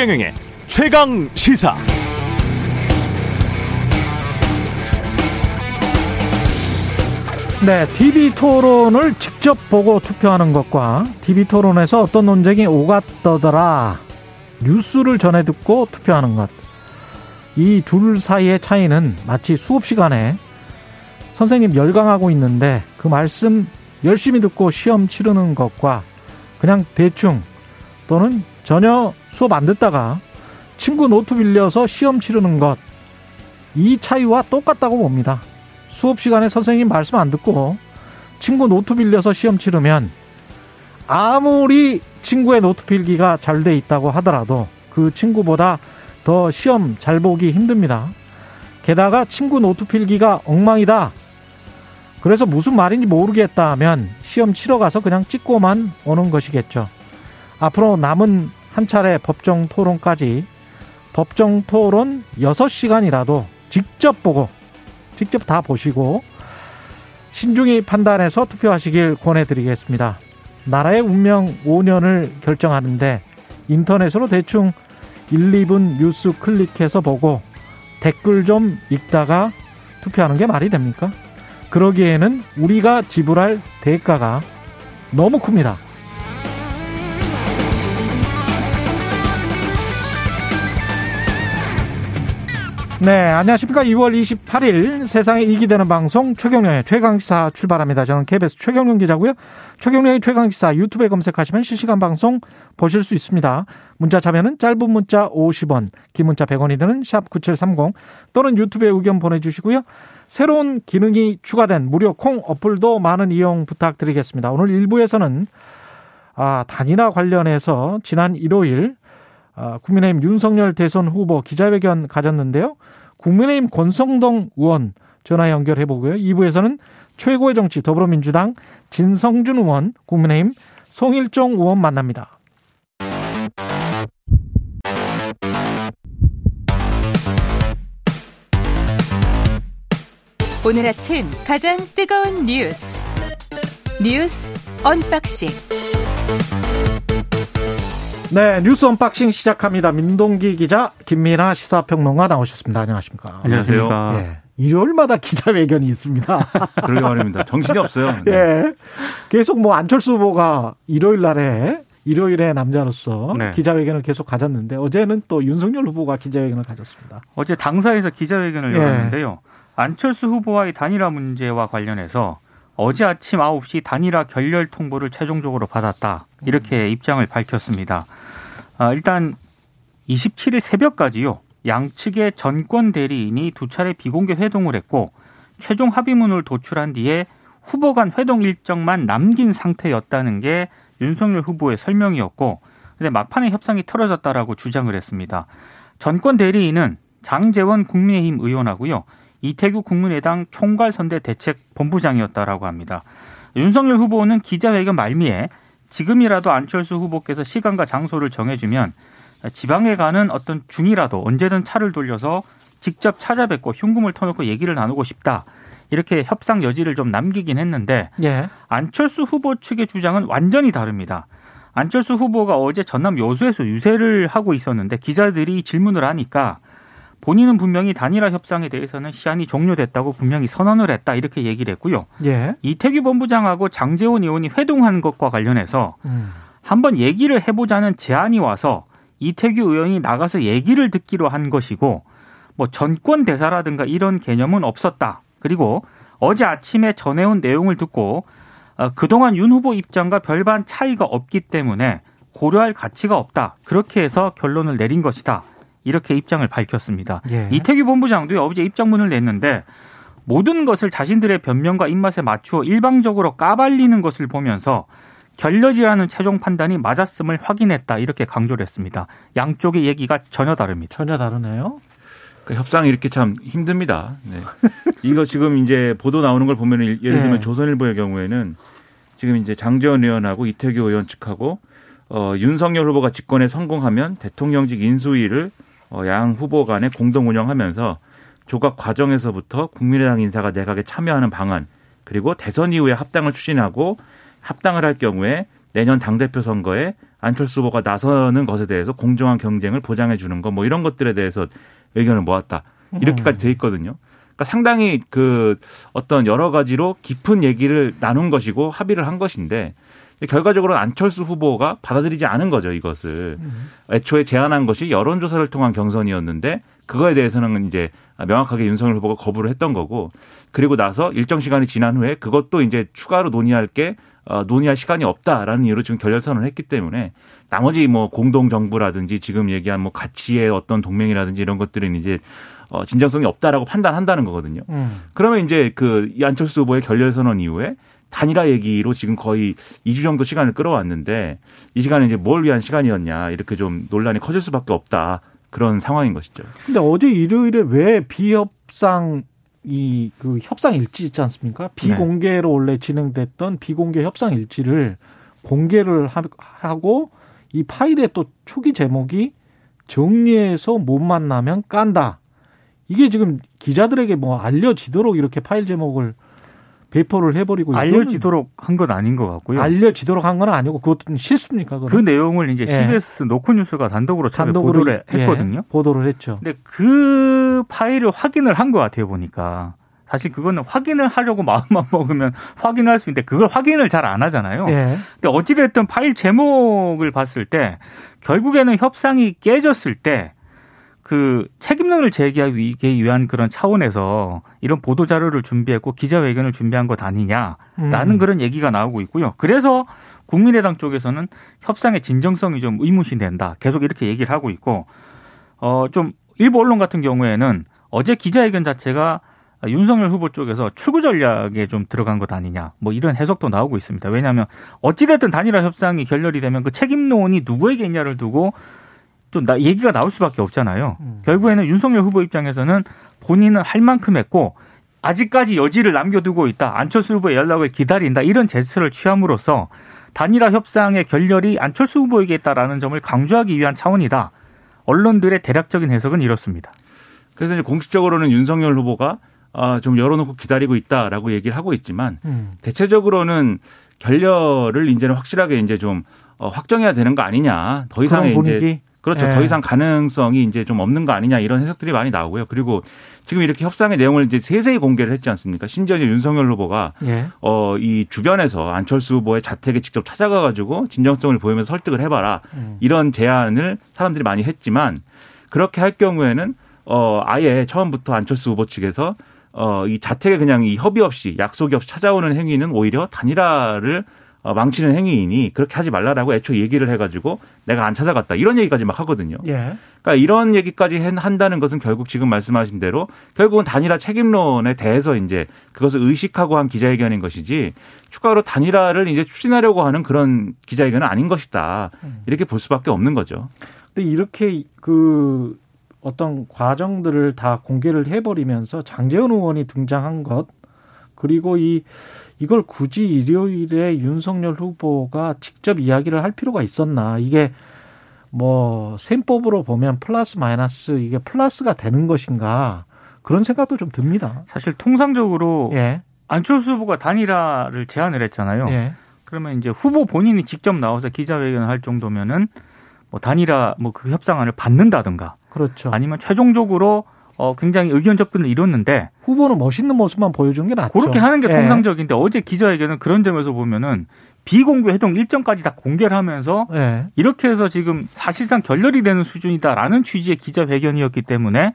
최경영의 최강 시사. 네, TV 토론을 직접 보고 투표하는 것과 TV 토론에서 어떤 논쟁이 오갔더더라 뉴스를 전해 듣고 투표하는 것. 이 둘 사이의 차이는 마치 수업 시간에 선생님 열강하고 있는데 그 말씀 열심히 듣고 시험 치르는 것과 그냥 대충 또는 전혀 수업 안 듣다가 친구 노트 빌려서 시험 치르는 것. 이 차이와 똑같다고 봅니다. 수업 시간에 선생님 말씀 안 듣고 친구 노트 빌려서 시험 치르면 아무리 친구의 노트 필기가 잘 돼 있다고 하더라도 그 친구보다 더 시험 잘 보기 힘듭니다. 게다가 친구 노트 필기가 엉망이다. 그래서 무슨 말인지 모르겠다 하면 시험 치러 가서 그냥 찍고만 오는 것이겠죠. 앞으로 남은 한 차례 법정 토론까지 법정 토론 6시간이라도 직접 보고 직접 다 보시고 신중히 판단해서 투표하시길 권해드리겠습니다. 나라의 운명 5년을 결정하는데 인터넷으로 대충 1, 2분 뉴스 클릭해서 보고 댓글 좀 읽다가 투표하는 게 말이 됩니까? 그러기에는 우리가 지불할 대가가 너무 큽니다. 네, 안녕하십니까. 2월 28일 세상에 이기 되는 방송 최경령의 최강시사 출발합니다. 저는 KBS 최경령 기자고요. 최경령의 최강시사 유튜브에 검색하시면 실시간 방송 보실 수 있습니다. 문자 참여는 짧은 문자 50원, 긴 문자 100원이 드는 샵 9730 또는 유튜브에 의견 보내주시고요. 새로운 기능이 추가된 무료 콩 어플도 많은 이용 부탁드리겠습니다. 오늘 1부에서는 아, 단일화 관련해서 지난 일요일 아, 국민의힘 윤석열 대선 후보 기자회견 가졌는데요. 국민의힘 권성동 의원 전화 연결해 보고요. 2부에서는 최고의 정치 더불어민주당 진성준 의원, 국민의힘 성일종 의원 만납니다. 오늘 아침 가장 뜨거운 뉴스 뉴스 unboxing 네, 뉴스 unboxing 시작합니다. 민동기 기자, 김민아 시사평론가 나오셨습니다. 안녕하십니까? 안녕하십니까. 예. 일요일마다 기자회견이 있습니다. 그러게 말입니다. 정신이 없어요. 네. 예. 계속 뭐 안철수 후보가 일요일 날에 일요일에 남자로서 네. 기자회견을 계속 가졌는데 어제는 또 윤석열 후보가 기자회견을 가졌습니다. 어제 당사에서 기자회견을 예. 열었는데요. 안철수 후보와의 단일화 문제와 관련해서 어제 아침 9시 단일화 결렬 통보를 최종적으로 받았다. 이렇게 음. 입장을 밝혔습니다. 아, 일단 27일 새벽까지요. 양측의 전권 대리인이 두 차례 비공개 회동을 했고 최종 합의문을 도출한 뒤에 후보 간 회동 일정만 남긴 상태였다는 게 윤석열 후보의 설명이었고 근데 막판에 협상이 틀어졌다라고 주장을 했습니다. 전권 대리인은 장재원 국민의힘 의원하고요. 이태규 국민의당 총괄선대 대책 본부장이었다라고 합니다. 윤석열 후보는 기자회견 말미에 지금이라도 안철수 후보께서 시간과 장소를 정해주면 지방에 가는 어떤 중이라도 언제든 차를 돌려서 직접 찾아뵙고 흉금을 터놓고 얘기를 나누고 싶다. 이렇게 협상 여지를 좀 남기긴 했는데 예. 안철수 후보 측의 주장은 완전히 다릅니다. 안철수 후보가 어제 전남 여수에서 유세를 하고 있었는데 기자들이 질문을 하니까 본인은 분명히 단일화 협상에 대해서는 시한이 종료됐다고 분명히 선언을 했다 이렇게 얘기를 했고요. 예. 이태규 본부장하고 장재원 의원이 회동한 것과 관련해서 음. 한번 얘기를 해보자는 제안이 와서 이태규 의원이 나가서 얘기를 듣기로 한 것이고 뭐 전권 대사라든가 이런 개념은 없었다. 그리고 어제 아침에 전해온 내용을 듣고 어, 그동안 윤 후보 입장과 별반 차이가 없기 때문에 고려할 가치가 없다. 그렇게 해서 결론을 내린 것이다. 이렇게 입장을 밝혔습니다. 예. 이태규 본부장도 어제 입장문을 냈는데 모든 것을 자신들의 변명과 입맛에 맞추어 일방적으로 까발리는 것을 보면서 결렬이라는 최종 판단이 맞았음을 확인했다 이렇게 강조를 했습니다. 양쪽의 얘기가 전혀 다릅니다. 전혀 다르네요. 그 협상이 이렇게 참 힘듭니다. 네. 이거 지금 이제 보도 나오는 걸 보면 예를 들면 네. 조선일보의 경우에는 지금 이제 장재원 의원하고 이태규 의원 측하고 어, 윤석열 후보가 집권에 성공하면 대통령직 인수위를 어, 양 후보 간에 공동 운영하면서 조각 과정에서부터 국민의당 인사가 내각에 참여하는 방안 그리고 대선 이후에 합당을 추진하고 합당을 할 경우에 내년 당대표 선거에 안철수 후보가 나서는 것에 대해서 공정한 경쟁을 보장해 주는 거뭐 이런 것들에 대해서 의견을 모았다. 이렇게까지 돼 있거든요. 그러니까 상당히 그 어떤 여러 가지로 깊은 얘기를 나눈 것이고 합의를 한 것인데 결과적으로 안철수 후보가 받아들이지 않은 거죠 이것을 애초에 제안한 것이 여론조사를 통한 경선이었는데 그거에 대해서는 이제 명확하게 윤석열 후보가 거부를 했던 거고 그리고 나서 일정 시간이 지난 후에 그것도 이제 추가로 논의할 게 어, 논의할 시간이 없다라는 이유로 지금 결렬선언을 했기 때문에 나머지 뭐 공동 정부라든지 지금 얘기한 뭐 가치의 어떤 동맹이라든지 이런 것들은 이제 어, 진정성이 없다라고 판단한다는 거거든요. 음. 그러면 이제 그 안철수 후보의 결렬 선언 이후에 단일화 얘기로 지금 거의 2주 정도 시간을 끌어왔는데 이 시간은 이제 뭘 위한 시간이었냐 이렇게 좀 논란이 커질 수밖에 없다 그런 상황인 것이죠. 근데 어제 일요일에 왜 비협상 이 그 협상 일지 있지 않습니까? 비공개로 네. 원래 진행됐던 비공개 협상 일지를 공개를 하고 이 파일의 또 초기 제목이 정리해서 못 만나면 깐다. 이게 지금 기자들에게 뭐 알려지도록 이렇게 파일 제목을 배포를 해버리고 알려지도록 한 건 아닌 것 같고요. 알려지도록 한 건 아니고 그것도 실수입니까? 그럼? 그 내용을 이제 CBS 예. 노컷뉴스가 단독으로 단독으로 보도를 예. 했거든요. 보도를 했죠. 근데 그 파일을 확인을 한 것 같아요 보니까. 사실 그거는 확인을 하려고 마음만 먹으면 확인할 수 있는데 그걸 확인을 잘 안 하잖아요. 예. 근데 어찌됐든 파일 제목을 봤을 때 결국에는 협상이 깨졌을 때 그 책임론을 제기하기 위한 그런 차원에서 이런 보도 자료를 준비했고 기자회견을 준비한 것 아니냐라는 음. 그런 얘기가 나오고 있고요. 그래서 국민의당 쪽에서는 협상의 진정성이 좀 의무시된다. 계속 이렇게 얘기를 하고 있고 어 좀 일부 언론 같은 경우에는 어제 기자회견 자체가 윤석열 후보 쪽에서 출구 전략에 좀 들어간 것 아니냐 뭐 이런 해석도 나오고 있습니다. 왜냐하면 어찌됐든 단일화 협상이 결렬이 되면 그 책임론이 누구에게 있냐를 두고 좀 나, 얘기가 나올 수밖에 없잖아요. 음. 결국에는 윤석열 후보 입장에서는 본인은 할 만큼 했고 아직까지 여지를 남겨두고 있다. 안철수 후보의 연락을 기다린다. 이런 제스처를 취함으로써 단일화 협상의 결렬이 안철수 후보에게 있다라는 점을 강조하기 위한 차원이다. 언론들의 대략적인 해석은 이렇습니다. 그래서 이제 공식적으로는 윤석열 후보가 아, 좀 열어놓고 기다리고 있다라고 얘기를 하고 있지만 음. 대체적으로는 결렬을 이제는 확실하게 이제 좀 어, 확정해야 되는 거 아니냐. 더 이상의 이제 그렇죠. 예. 더 이상 가능성이 이제 좀 없는 거 아니냐 이런 해석들이 많이 나오고요. 그리고 지금 이렇게 협상의 내용을 이제 세세히 공개를 했지 않습니까? 심지어 이제 윤석열 후보가 예. 어 이 주변에서 안철수 후보의 자택에 직접 찾아가 가지고 진정성을 보이면서 설득을 해봐라 음. 이런 제안을 사람들이 많이 했지만 그렇게 할 경우에는 어 아예 처음부터 안철수 후보 측에서 어 이 자택에 그냥 이 협의 없이 약속이 없이 찾아오는 행위는 오히려 단일화를 어, 망치는 행위이니 그렇게 하지 말라라고 애초 얘기를 해가지고 내가 안 찾아갔다 이런 얘기까지 막 하거든요. 예. 그러니까 이런 얘기까지 한다는 것은 결국 지금 말씀하신 대로 결국은 단일화 책임론에 대해서 이제 그것을 의식하고 한 기자회견인 것이지 추가로 단일화를 이제 추진하려고 하는 그런 기자회견은 아닌 것이다 이렇게 볼 수밖에 없는 거죠. 근데 이렇게 그 어떤 과정들을 다 공개를 해버리면서 장재원 의원이 등장한 것 그리고 이 이걸 굳이 일요일에 윤석열 후보가 직접 이야기를 할 필요가 있었나. 이게 뭐 셈법으로 보면 플러스 마이너스 이게 플러스가 되는 것인가. 그런 생각도 좀 듭니다. 사실 통상적으로 예. 안철수 후보가 단일화를 제안을 했잖아요. 예. 그러면 이제 후보 본인이 직접 나와서 기자회견을 할 정도면은 뭐 단일화 뭐 그 협상안을 받는다든가 그렇죠. 아니면 최종적으로 어, 굉장히 의견 접근을 이뤘는데 후보는 멋있는 모습만 보여준 게 낫죠. 그렇게 하는 게 예. 통상적인데 어제 기자회견은 그런 점에서 보면은 비공개 회동 일정까지 다 공개를 하면서 예. 이렇게 해서 지금 사실상 결렬이 되는 수준이다라는 취지의 기자회견이었기 때문에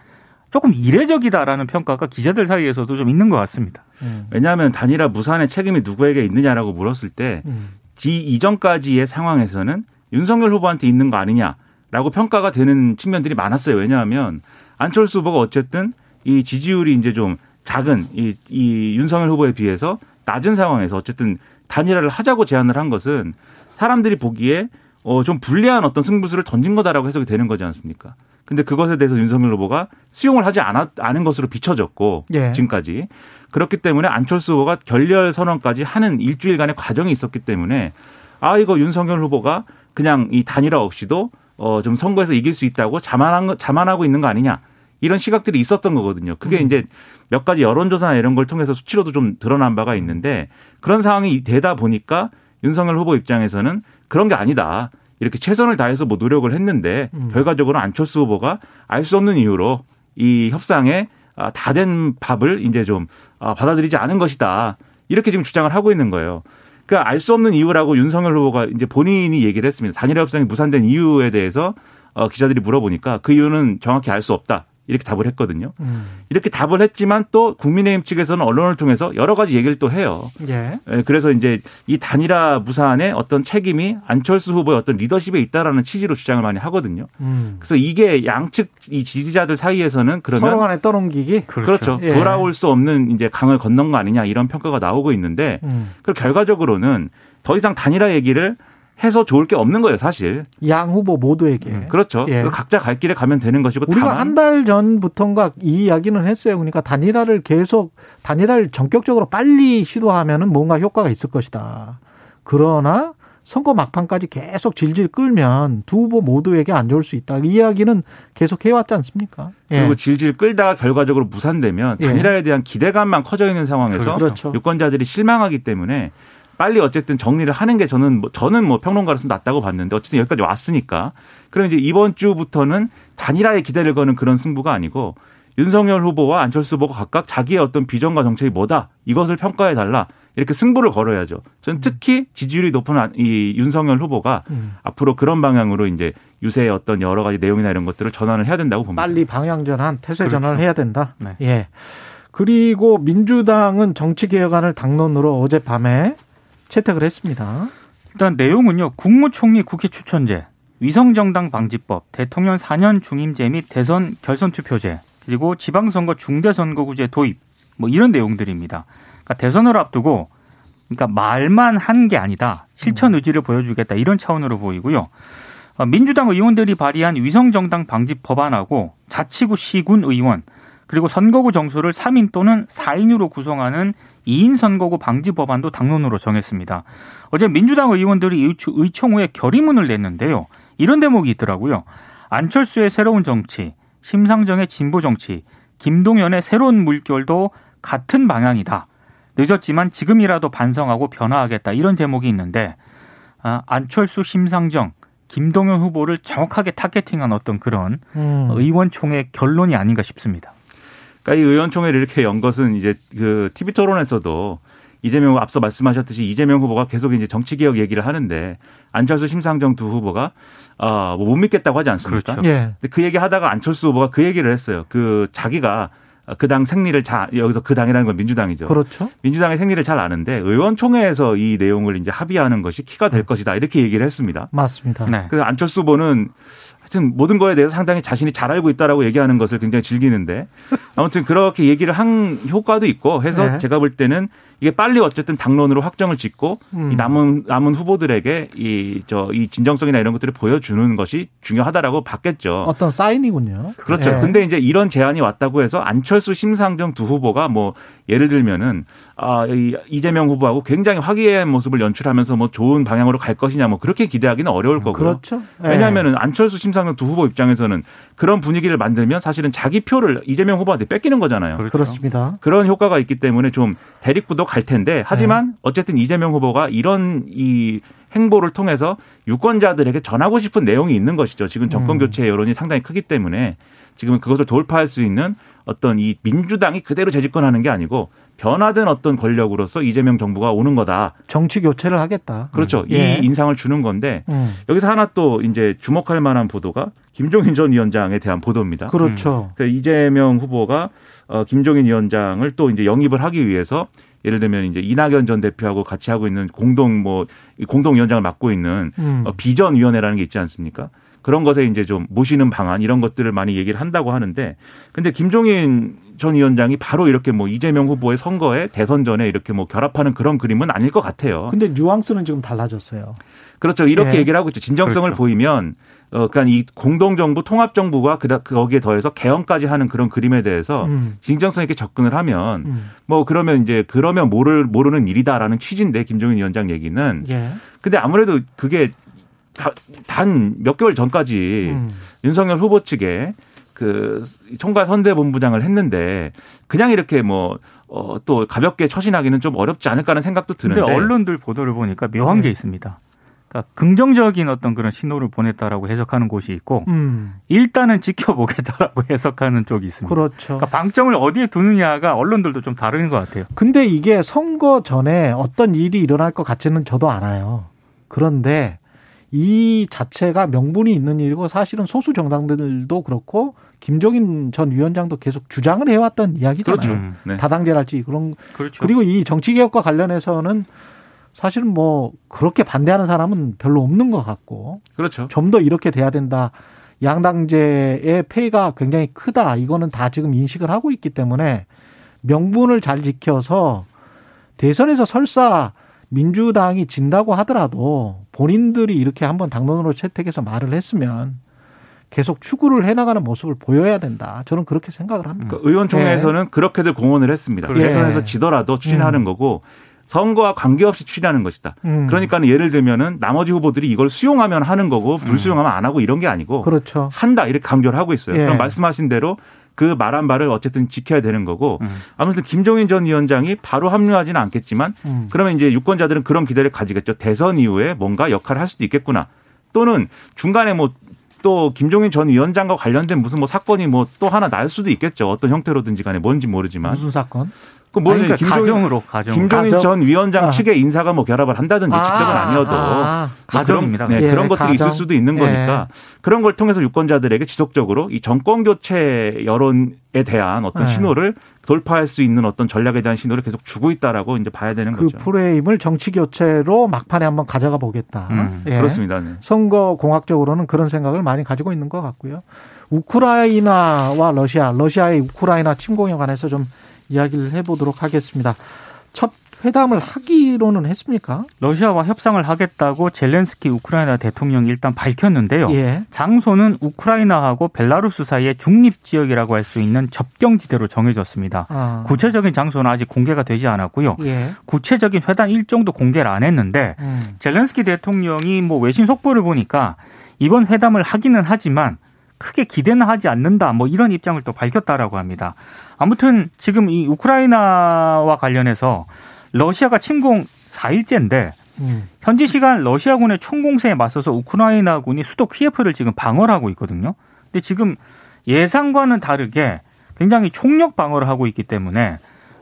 조금 이례적이다라는 평가가 기자들 사이에서도 좀 있는 것 같습니다. 음. 왜냐하면 단일화 무산의 책임이 누구에게 있느냐라고 물었을 때, 음. 지 이전까지의 상황에서는 윤석열 후보한테 있는 거 아니냐라고 평가가 되는 측면들이 많았어요. 왜냐하면 안철수 후보가 어쨌든 이 지지율이 이제 좀 작은 이, 이 윤석열 후보에 비해서 낮은 상황에서 어쨌든 단일화를 하자고 제안을 한 것은 사람들이 보기에 어, 좀 불리한 어떤 승부수를 던진 거다라고 해석이 되는 거지 않습니까? 근데 그것에 대해서 윤석열 후보가 수용을 하지 않았, 않은 것으로 비춰졌고, 예. 지금까지. 그렇기 때문에 안철수 후보가 결렬 선언까지 하는 일주일간의 과정이 있었기 때문에, 아, 이거 윤석열 후보가 그냥 이 단일화 없이도 어, 좀 선거에서 이길 수 있다고 자만한, 자만하고 있는 거 아니냐. 이런 시각들이 있었던 거거든요. 그게 음. 이제 몇 가지 여론조사나 이런 걸 통해서 수치로도 좀 드러난 바가 있는데 그런 상황이 되다 보니까 윤석열 후보 입장에서는 그런 게 아니다. 이렇게 최선을 다해서 뭐 노력을 했는데 음. 결과적으로 안철수 후보가 알 수 없는 이유로 이 협상에 아, 다된 밥을 이제 좀 아, 받아들이지 않은 것이다. 이렇게 지금 주장을 하고 있는 거예요. 그러니까 알 수 없는 이유라고 윤석열 후보가 이제 본인이 얘기를 했습니다. 단일화 협상이 무산된 이유에 대해서 어, 기자들이 물어보니까 그 이유는 정확히 알 수 없다. 이렇게 답을 했거든요. 음. 이렇게 답을 했지만 또 국민의힘 측에서는 언론을 통해서 여러 가지 얘기를 또 해요. 예. 예 그래서 이제 이 단일화 무산의 어떤 책임이 안철수 후보의 어떤 리더십에 있다라는 취지로 주장을 많이 하거든요. 음. 그래서 이게 양측 이 지지자들 사이에서는 그러면 서로 간에 떠넘기기 그렇죠. 그렇죠. 예. 돌아올 수 없는 이제 강을 건넌 거 아니냐 이런 평가가 나오고 있는데 음. 그 결과적으로는 더 이상 단일화 얘기를 해서 좋을 게 없는 거예요, 사실. 양 후보 모두에게. 음, 그렇죠. 예. 각자 갈 길에 가면 되는 것이고. 우리가 한 달 전부터인가 이 이야기는 했어요. 그러니까 단일화를 계속 단일화를 전격적으로 빨리 시도하면은 뭔가 효과가 있을 것이다. 그러나 선거 막판까지 계속 질질 끌면 두 후보 모두에게 안 좋을 수 있다. 이 이야기는 계속 해왔지 않습니까? 예. 그리고 질질 끌다가 결과적으로 무산되면 예. 단일화에 대한 기대감만 커져 있는 상황에서 그렇죠. 유권자들이 실망하기 때문에 빨리 어쨌든 정리를 하는 게 저는 뭐 저는 뭐 평론가로서 낫다고 봤는데 어쨌든 여기까지 왔으니까 그럼 이제 이번 주부터는 단일화에 기대를 거는 그런 승부가 아니고 윤석열 후보와 안철수 후보가 각각 자기의 어떤 비전과 정책이 뭐다 이것을 평가해 달라 이렇게 승부를 걸어야죠. 저는 특히 지지율이 높은 이 윤석열 후보가 음. 앞으로 그런 방향으로 이제 유세의 어떤 여러 가지 내용이나 이런 것들을 전환을 해야 된다고 봅니다. 빨리 방향 전환, 태세 그렇죠. 전환을 해야 된다. 네. 예. 그리고 민주당은 정치 개혁안을 당론으로 어젯밤에 채택을 했습니다. 일단 내용은요. 국무총리 국회 추천제, 위성정당 방지법, 대통령 4년 중임제 및 대선 결선 투표제, 그리고 지방선거 중대선거구제 도입, 뭐 이런 내용들입니다. 그러니까 대선을 앞두고 그러니까 말만 한 게 아니다. 실천 음. 의지를 보여주겠다. 이런 차원으로 보이고요. 어, 민주당 의원들이 발의한 위성정당 방지 법안하고 자치구 시군 의원 그리고 선거구 정수를 3인 또는 4인으로 구성하는 2인 선거구 방지 법안도 당론으로 정했습니다. 어제 민주당 의원들이 의총 후에 결의문을 냈는데요. 이런 대목이 있더라고요. 안철수의 새로운 정치, 심상정의 진보 정치, 김동연의 새로운 물결도 같은 방향이다. 늦었지만 지금이라도 반성하고 변화하겠다. 이런 제목이 있는데 아, 안철수, 심상정, 김동연 후보를 정확하게 타겟팅한 어떤 그런 음. 의원총회 결론이 아닌가 싶습니다. 그러니까 이 의원총회를 이렇게 연 것은 이제 그 TV 토론에서도 이재명 앞서 말씀하셨듯이 이재명 후보가 계속 이제 정치 개혁 얘기를 하는데 안철수 심상정 두 후보가 아뭐못 믿겠다고 하지 않습니까? 그렇죠. 예. 근데 그 얘기 하다가 안철수 후보가 그 얘기를 했어요. 그 자기가 그 당 생리를 자 여기서 그 당이라는 건 민주당이죠. 그렇죠. 민주당의 생리를 잘 아는데 의원총회에서 이 내용을 이제 합의하는 것이 키가 될 것이다 이렇게 얘기를 했습니다. 맞습니다. 네. 그래서 안철수 후보는 하여튼 모든 거에 대해서 상당히 자신이 잘 알고 있다라고 얘기하는 것을 굉장히 즐기는데 아무튼 그렇게 얘기를 한 효과도 있고 해서 네. 제가 볼 때는 이게 빨리 어쨌든 당론으로 확정을 짓고 음. 이 남은 남은 후보들에게 이저이 진정성이나 이런 것들을 보여주는 것이 중요하다라고 봤겠죠. 어떤 사인이군요. 그렇죠. 네. 근데 이제 이런 제안이 왔다고 해서 안철수 심상정 두 후보가 뭐 예를 들면은 아, 이 이재명 후보하고 굉장히 화기애애한 모습을 연출하면서 뭐 좋은 방향으로 갈 것이냐 뭐 그렇게 기대하기는 어려울 거고요. 그렇죠. 네. 왜냐하면은 안철수 심상정 두 후보 입장에서는 그런 분위기를 만들면 사실은 자기 표를 이재명 후보한테 뺏기는 거잖아요. 그렇죠. 그렇습니다 그런 효과가 있기 때문에 좀 대립구도 갈 텐데 하지만 네. 어쨌든 이재명 후보가 이런 이 행보를 통해서 유권자들에게 전하고 싶은 내용이 있는 것이죠. 지금 정권 음. 교체 여론이 상당히 크기 때문에 지금 그것을 돌파할 수 있는 어떤 이 민주당이 그대로 재집권하는 게 아니고 변화된 어떤 권력으로서 이재명 정부가 오는 거다. 정치 교체를 하겠다. 그렇죠. 음. 예. 이 인상을 주는 건데 음. 여기서 하나 또 이제 주목할 만한 보도가 김종인 전 위원장에 대한 보도입니다. 그렇죠. 음. 그러니까 이재명 후보가 어 김종인 위원장을 또 이제 영입을 하기 위해서 예를 들면 이제 이낙연 전 대표하고 같이 하고 있는 공동 뭐 공동 위원장을 맡고 있는 음. 어, 비전 위원회라는 게 있지 않습니까? 그런 것에 이제 좀 모시는 방안 이런 것들을 많이 얘기를 한다고 하는데 근데 김종인 전 위원장이 바로 이렇게 뭐 이재명 후보의 선거에 대선 전에 이렇게 뭐 결합하는 그런 그림은 아닐 것 같아요. 근데 뉘앙스는 지금 달라졌어요. 그렇죠. 이렇게 네. 얘기를 하고 있죠. 진정성을 그렇죠. 보이면 어, 그러니까 이 공동정부 통합정부가 그 거기에 더해서 개헌까지 하는 그런 그림에 대해서 음. 진정성 있게 접근을 하면 음. 뭐 그러면 이제 그러면 모를 모르는 일이다라는 취지인데 김종인 위원장 얘기는. 예. 근데 아무래도 그게 단 몇 개월 전까지 음. 윤석열 후보 측에 그 총괄 선대본부장을 했는데 그냥 이렇게 뭐 어, 또 가볍게 처신하기는 좀 어렵지 않을까라는 생각도 드는데. 근데 언론들 보도를 보니까 묘한 네. 게 있습니다. 그러니까 긍정적인 어떤 그런 신호를 보냈다라고 해석하는 곳이 있고 음. 일단은 지켜보겠다라고 해석하는 쪽이 있습니다. 그렇죠. 그러니까 방점을 어디에 두느냐가 언론들도 좀 다른 것 같아요. 근데 이게 선거 전에 어떤 일이 일어날 것 같지는 저도 않아요. 그런데 이 자체가 명분이 있는 일이고 사실은 소수 정당들도 그렇고 김종인 전 위원장도 계속 주장을 해왔던 이야기잖아요. 그렇죠. 음. 네. 다당제랄지 그런 그렇죠. 그리고 이 정치 개혁과 관련해서는 사실은 뭐 그렇게 반대하는 사람은 별로 없는 것 같고 그렇죠. 좀 더 이렇게 돼야 된다. 양당제의 폐해가 굉장히 크다. 이거는 다 지금 인식을 하고 있기 때문에 명분을 잘 지켜서 대선에서 설사 민주당이 진다고 하더라도 본인들이 이렇게 한번 당론으로 채택해서 말을 했으면 계속 추구를 해나가는 모습을 보여야 된다. 저는 그렇게 생각을 합니다. 그러니까 의원총회에서는 그렇게들 공언을 했습니다. 예. 대선에서 지더라도 추진하는 거고 선거와 관계없이 추진하는 것이다. 음. 그러니까는 예를 들면은 나머지 후보들이 이걸 수용하면 하는 거고 불수용하면 안 하고 이런 게 아니고 그렇죠. 한다 이렇게 강조를 하고 있어요. 예. 그럼 말씀하신 대로 그 말한 바를 어쨌든 지켜야 되는 거고 음. 아무튼 김종인 전 위원장이 바로 합류하지는 않겠지만 음. 그러면 이제 유권자들은 그런 기대를 가지겠죠. 대선 이후에 뭔가 역할을 할 수도 있겠구나. 또는 중간에 뭐 또 김종인 전 위원장과 관련된 무슨 뭐 사건이 뭐 또 하나 날 수도 있겠죠. 어떤 형태로든지 간에 뭔지 모르지만. 무슨 사건? 그 뭐, 아니, 그러니까 가정으로 가정 김종인 가정? 전 위원장 아. 측의 인사가 뭐 결합을 한다든지 직접은 아니어도 아, 뭐 가정입니다. 그런, 네, 예, 그런 것들이 가정. 있을 수도 있는 예. 거니까 그런 걸 통해서 유권자들에게 지속적으로 이 정권 교체 여론에 대한 어떤 예. 신호를 돌파할 수 있는 어떤 전략에 대한 신호를 계속 주고 있다라고 이제 봐야 되는 그 거죠. 프레임을 정치 교체로 막판에 한번 가져가 보겠다. 음, 예. 그렇습니다. 네. 선거 공학적으로는 그런 생각을 많이 가지고 있는 것 같고요. 우크라이나와 러시아, 러시아의 우크라이나 침공에 관해서 좀 이야기를 해보도록 하겠습니다. 첫 회담을 하기로는 했습니까? 러시아와 협상을 하겠다고 젤렌스키 우크라이나 대통령이 일단 밝혔는데요. 예. 장소는 우크라이나하고 벨라루스 사이의 중립 지역이라고 할 수 있는 접경지대로 정해졌습니다. 아. 구체적인 장소는 아직 공개가 되지 않았고요. 예. 구체적인 회담 일정도 공개를 안 했는데 음. 젤렌스키 대통령이 뭐 외신 속보를 보니까 이번 회담을 하기는 하지만 크게 기대는 하지 않는다. 뭐 이런 입장을 또 밝혔다라고 합니다. 아무튼 지금 이 우크라이나와 관련해서 러시아가 침공 4일째인데 음. 현지 시간 러시아군의 총공세에 맞서서 우크라이나군이 수도 키예프를 지금 방어를 하고 있거든요. 근데 지금 예상과는 다르게 굉장히 총력 방어를 하고 있기 때문에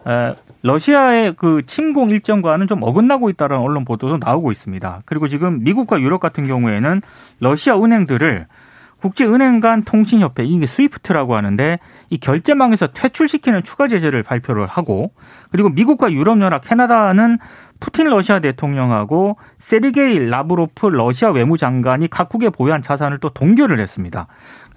에, 러시아의 그 침공 일정과는 좀 어긋나고 있다는 언론 보도도 나오고 있습니다. 그리고 지금 미국과 유럽 같은 경우에는 러시아 은행들을 국제은행 간 통신협회 이게 스위프트라고 하는데 이 결제망에서 퇴출시키는 추가 제재를 발표를 하고 그리고 미국과 유럽연합 캐나다는 푸틴 러시아 대통령하고 세르게이 라브로프 러시아 외무장관이 각국에 보유한 자산을 또 동결을 했습니다.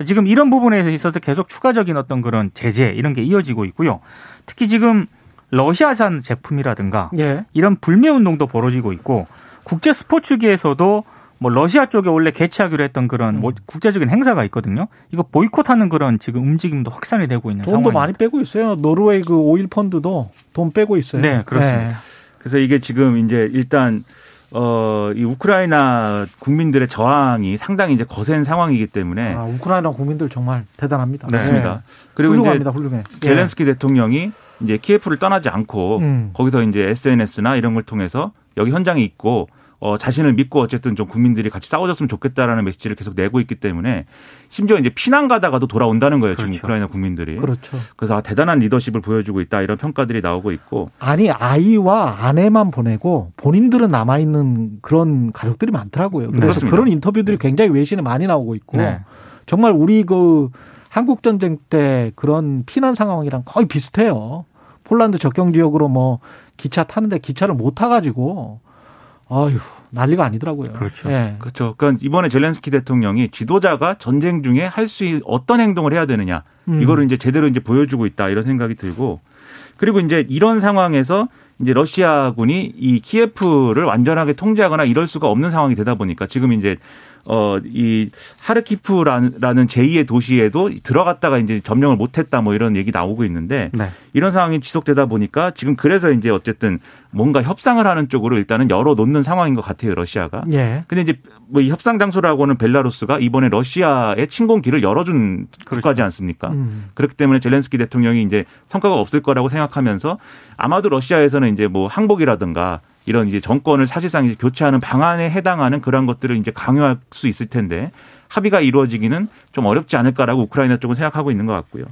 지금 이런 부분에 있어서 계속 추가적인 어떤 그런 제재 이런 게 이어지고 있고요. 특히 지금 러시아산 제품이라든가 예. 이런 불매 운동도 벌어지고 있고 국제 스포츠계에서도 뭐 러시아 쪽에 원래 개최하기로 했던 그런 뭐 국제적인 행사가 있거든요. 이거 보이콧하는 그런 지금 움직임도 확산이 되고 있는 돈도 상황입니다. 많이 빼고 있어요. 노르웨이 그 오일 펀드도 돈 빼고 있어요. 네, 그렇습니다. 그래서 이게 지금 이제 일단 어, 이 우크라이나 국민들의 저항이 상당히 이제 거센 상황이기 때문에 아, 우크라이나 국민들 정말 대단합니다. 네. 맞습니다. 그리고 훌륭합니다, 이제 훌륭해. 예. 젤렌스키 대통령이 이제 키예프를 떠나지 않고 음. 거기서 이제 SNS나 이런 걸 통해서 여기 현장에 있고 어, 자신을 믿고 어쨌든 좀 국민들이 같이 싸워줬으면 좋겠다라는 메시지를 계속 내고 있기 때문에 심지어 이제 피난 가다가도 돌아온다는 거예요. 지금 그렇죠. 우크라이나 국민들이. 그렇죠. 그래서 아, 대단한 리더십을 보여주고 있다 이런 평가들이 나오고 있고 아니 아이와 아내만 보내고 본인들은 남아 있는 그런 가족들이 많더라고요. 그래서 그렇습니다. 그런 인터뷰들이 굉장히 외신에 많이 나오고 있고 네. 정말 우리 그 한국 전쟁 때 그런 피난 상황이랑 거의 비슷해요. 폴란드 접경 지역으로 뭐 기차 타는데 기차를 못 타가지고 아유 난리가 아니더라고요. 그렇죠. 예. 그렇죠. 그러니까 이번에 젤렌스키 대통령이 지도자가 전쟁 중에 할 수 어떤 행동을 해야 되느냐 음. 이거를 이제 제대로 이제 보여주고 있다 이런 생각이 들고 그리고 이제 이런 상황에서 이제 러시아군이 이 키예프를 완전하게 통제하거나 이럴 수가 없는 상황이 되다 보니까 지금 이제 어, 이 하르키프라는 제2의 도시에도 들어갔다가 이제 점령을 못했다 뭐 이런 얘기 나오고 있는데 네. 이런 상황이 지속되다 보니까 지금 그래서 이제 어쨌든 뭔가 협상을 하는 쪽으로 일단은 열어 놓는 상황인 것 같아요 러시아가. 예. 근데 이제 뭐 이 협상 장소라고는 벨라루스가 이번에 러시아의 침공기를 열어준 국가지 않습니까? 음. 그렇기 때문에 젤렌스키 대통령이 이제 성과가 없을 거라고 생각하면서 아마도 러시아에서는 이제 뭐 항복이라든가 이런 이제 정권을 사실상 이제 교체하는 방안에 해당하는 그런 것들을 이제 강요할 수 있을 텐데 합의가 이루어지기는 좀 어렵지 않을까라고 우크라이나 쪽은 생각하고 있는 것 같고요.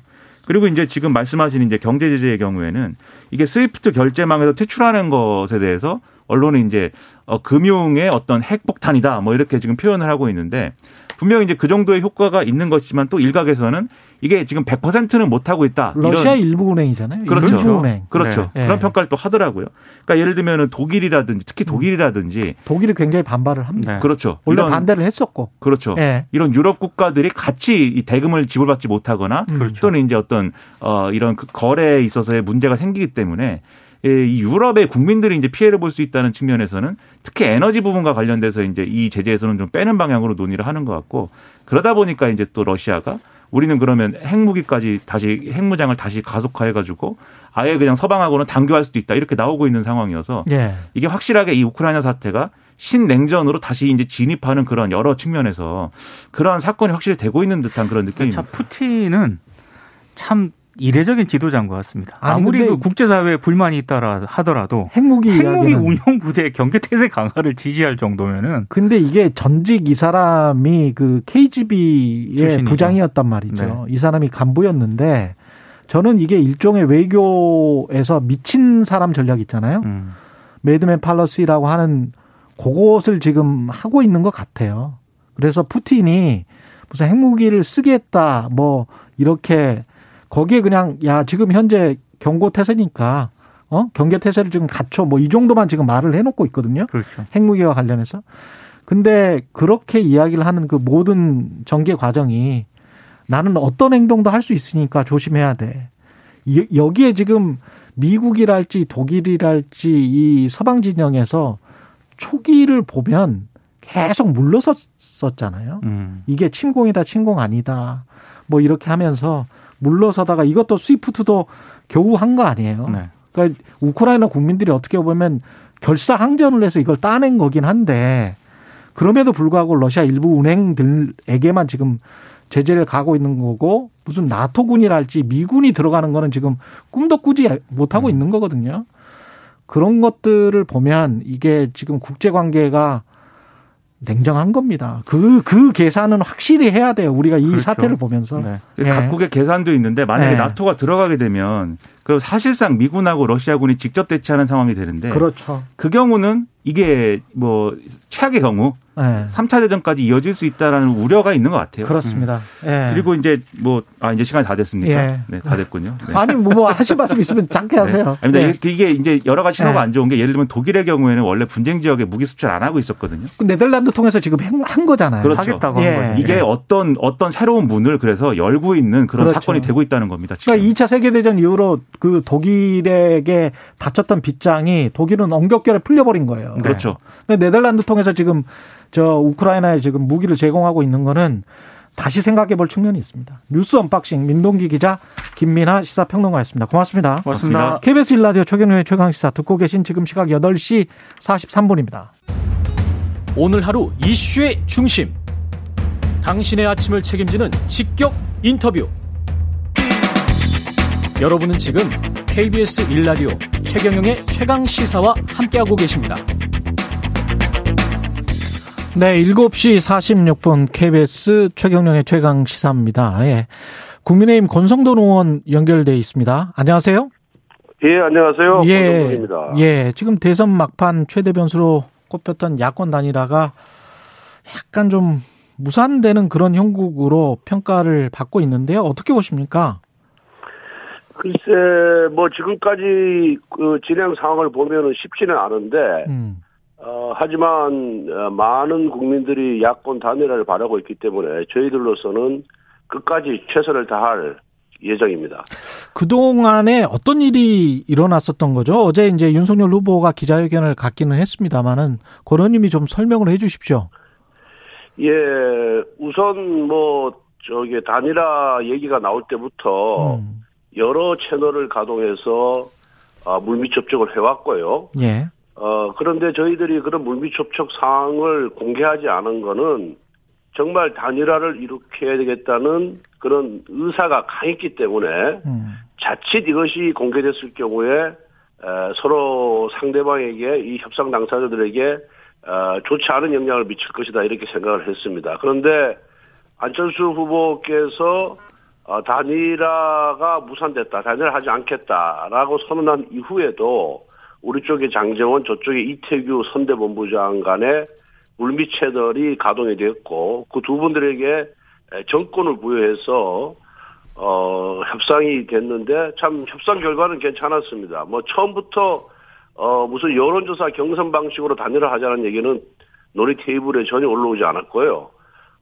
그리고 이제 지금 말씀하신 이제 경제 제재의 경우에는 이게 스위프트 결제망에서 퇴출하는 것에 대해서 언론은 이제 어 금융의 어떤 핵폭탄이다 뭐 이렇게 지금 표현을 하고 있는데 분명히 이제 그 정도의 효과가 있는 것이지만 또 일각에서는 이게 지금 100%는 못 하고 있다. 러시아 일부 은행이잖아요. 그렇죠. 일부 은행. 그렇죠. 네. 그런 평가를 또 하더라고요. 그러니까 예를 들면은 독일이라든지 특히 독일이라든지 독일이 굉장히 반발을 합니다. 네. 그렇죠. 원래 이런 반대를 했었고. 그렇죠. 예. 이런 유럽 국가들이 같이 이 대금을 지불받지 못하거나 그렇죠. 또는 이제 어떤 어 이런 그 거래에 있어서의 문제가 생기기 때문에 예, 이 유럽의 국민들이 이제 피해를 볼 수 있다는 측면에서는 특히 에너지 부분과 관련돼서 이제 이 제재에서는 좀 빼는 방향으로 논의를 하는 것 같고 그러다 보니까 이제 또 러시아가 우리는 그러면 핵무기까지 다시 핵무장을 다시 가속화해 가지고 아예 그냥 서방하고는 단교할 수도 있다 이렇게 나오고 있는 상황이어서 예. 이게 확실하게 이 우크라이나 사태가 신냉전으로 다시 이제 진입하는 그런 여러 측면에서 그러한 사건이 확실히 되고 있는 듯한 그런 느낌입니다. 참 푸틴은 참 이례적인 지도자인 것 같습니다. 아니, 아무리 그 국제사회에 불만이 있다라 하더라도 핵무기 핵무기 운용 부대 경계 태세 강화를 지지할 정도면은 근데 이게 전직 이 사람이 그 KGB의 출신이죠. 부장이었단 말이죠. 네. 이 사람이 간부였는데 저는 이게 일종의 외교에서 미친 사람 전략 있잖아요. 음. 매드맨 팔러시라고 하는 그것을 지금 하고 있는 것 같아요. 그래서 푸틴이 무슨 핵무기를 쓰겠다 뭐 이렇게 거기에 그냥 야 지금 현재 경고 태세니까 어 경계 태세를 지금 갖춰 뭐 이 정도만 지금 말을 해놓고 있거든요. 그렇죠. 핵무기와 관련해서. 근데 그렇게 이야기를 하는 그 모든 전개 과정이 나는 어떤 행동도 할 수 있으니까 조심해야 돼. 이- 여기에 지금 미국이랄지 독일이랄지 이 서방 진영에서 초기를 보면 계속 물러섰었잖아요. 음. 이게 침공이다, 침공 아니다. 뭐 이렇게 하면서 물러서다가 이것도 스위프트도 겨우 한 거 아니에요. 네. 그러니까 우크라이나 국민들이 어떻게 보면 결사 항전을 해서 이걸 따낸 거긴 한데 그럼에도 불구하고 러시아 일부 은행들에게만 지금 제재를 가고 있는 거고 무슨 나토군이랄지 미군이 들어가는 거는 지금 꿈도 꾸지 못하고 있는 거거든요. 그런 것들을 보면 이게 지금 국제 관계가 냉정한 겁니다. 그, 그 계산은 확실히 해야 돼요. 우리가 이 그렇죠. 사태를 보면서. 네. 예. 각국의 계산도 있는데 만약에 네. 나토가 들어가게 되면 그 사실상 미군하고 러시아군이 직접 대치하는 상황이 되는데 그렇죠. 그 경우는 이게 뭐 최악의 경우 예. 3차 대전까지 이어질 수 있다라는 우려가 있는 것 같아요. 그렇습니다. 예. 그리고 이제 뭐 아 이제 시간이 다 됐습니까? 예. 네, 다 됐군요. 네. 아니 뭐, 뭐 하실 말씀 있으면 짧게 하세요. 네. 아닙니다. 예. 이게- 이제 여러 가지 신호가 네. 안 좋은 게 예를 들면 독일의 경우에는 원래 분쟁 지역에 무기 수출 안 하고 있었거든요. 그 네덜란드 통해서 지금 한- 한 거잖아요. 그렇죠. 하겠다고 예. 한 거죠. 이게 어떤 어떤 새로운 문을 그래서 열고 있는 그런 그렇죠. 사건이 되고 있다는 겁니다. 지금. 그러니까 2차 세계대전 이후로 그 독일에게 다쳤던 빗장이 독일은 엉겹결에 풀려버린 거예요. 그렇죠. 근데 네덜란드 통해서 지금 저 우크라이나에 지금 무기를 제공하고 있는 거는 다시 생각해 볼 측면이 있습니다. 뉴스 unboxing 민동기 기자 김민아 시사평론가였습니다. 고맙습니다. 고맙습니다. KBS 일라디오 최경영의 최강시사 듣고 계신 지금 시각 8시 43분입니다. 오늘 하루 이슈의 중심. 당신의 아침을 책임지는 직격 인터뷰. 여러분은 지금 KBS 일라디오 최경영의 최강 시사와 함께하고 계십니다. 네, 7시 46분 KBS 최경령의 최강 시사입니다. 예. 국민의힘 권성돈 의원 연결돼 있습니다. 안녕하세요. 예, 안녕하세요. 예. 권정동입니다. 예. 지금 대선 막판 최대 변수로 꼽혔던 야권 단일화가 약간 좀 무산되는 그런 형국으로 평가를 받고 있는데요. 어떻게 보십니까? 글쎄, 뭐 지금까지 그 진행 상황을 보면은 쉽지는 않은데, 음. 어, 하지만 어, 많은 국민들이 야권 단일화를 바라고 있기 때문에 저희들로서는 끝까지 최선을 다할 예정입니다. 그동안에 어떤 일이 일어났었던 거죠? 어제 이제 윤석열 후보가 기자회견을 갖기는 했습니다만은 고런님이 좀 설명을 해 주십시오. 예, 우선 뭐 저기 단일화 얘기가 나올 때부터 음. 여러 채널을 가동해서 아, 물밑 접촉을 해왔고요. 예. 어, 그런데 저희들이 그런 물밑 접촉 사항을 공개하지 않은 거는 정말 단일화를 일으켜야 되겠다는 그런 의사가 강했기 때문에 음. 자칫 이것이 공개됐을 경우에 서로 상대방에게 이 협상 당사자들에게 어, 좋지 않은 영향을 미칠 것이다 이렇게 생각을 했습니다. 그런데 안철수 후보께서 어, 단일화가 무산됐다, 단일화하지 않겠다라고 선언한 이후에도 우리 쪽의 장정원, 저쪽의 이태규 선대본부장 간의 물밑 채널이 가동이 됐고 그 두 분들에게 정권을 부여해서 어, 협상이 됐는데 참 협상 결과는 괜찮았습니다. 뭐 처음부터 어, 무슨 여론조사 경선 방식으로 단일화 하자는 얘기는 논의 테이블에 전혀 올라오지 않았고요.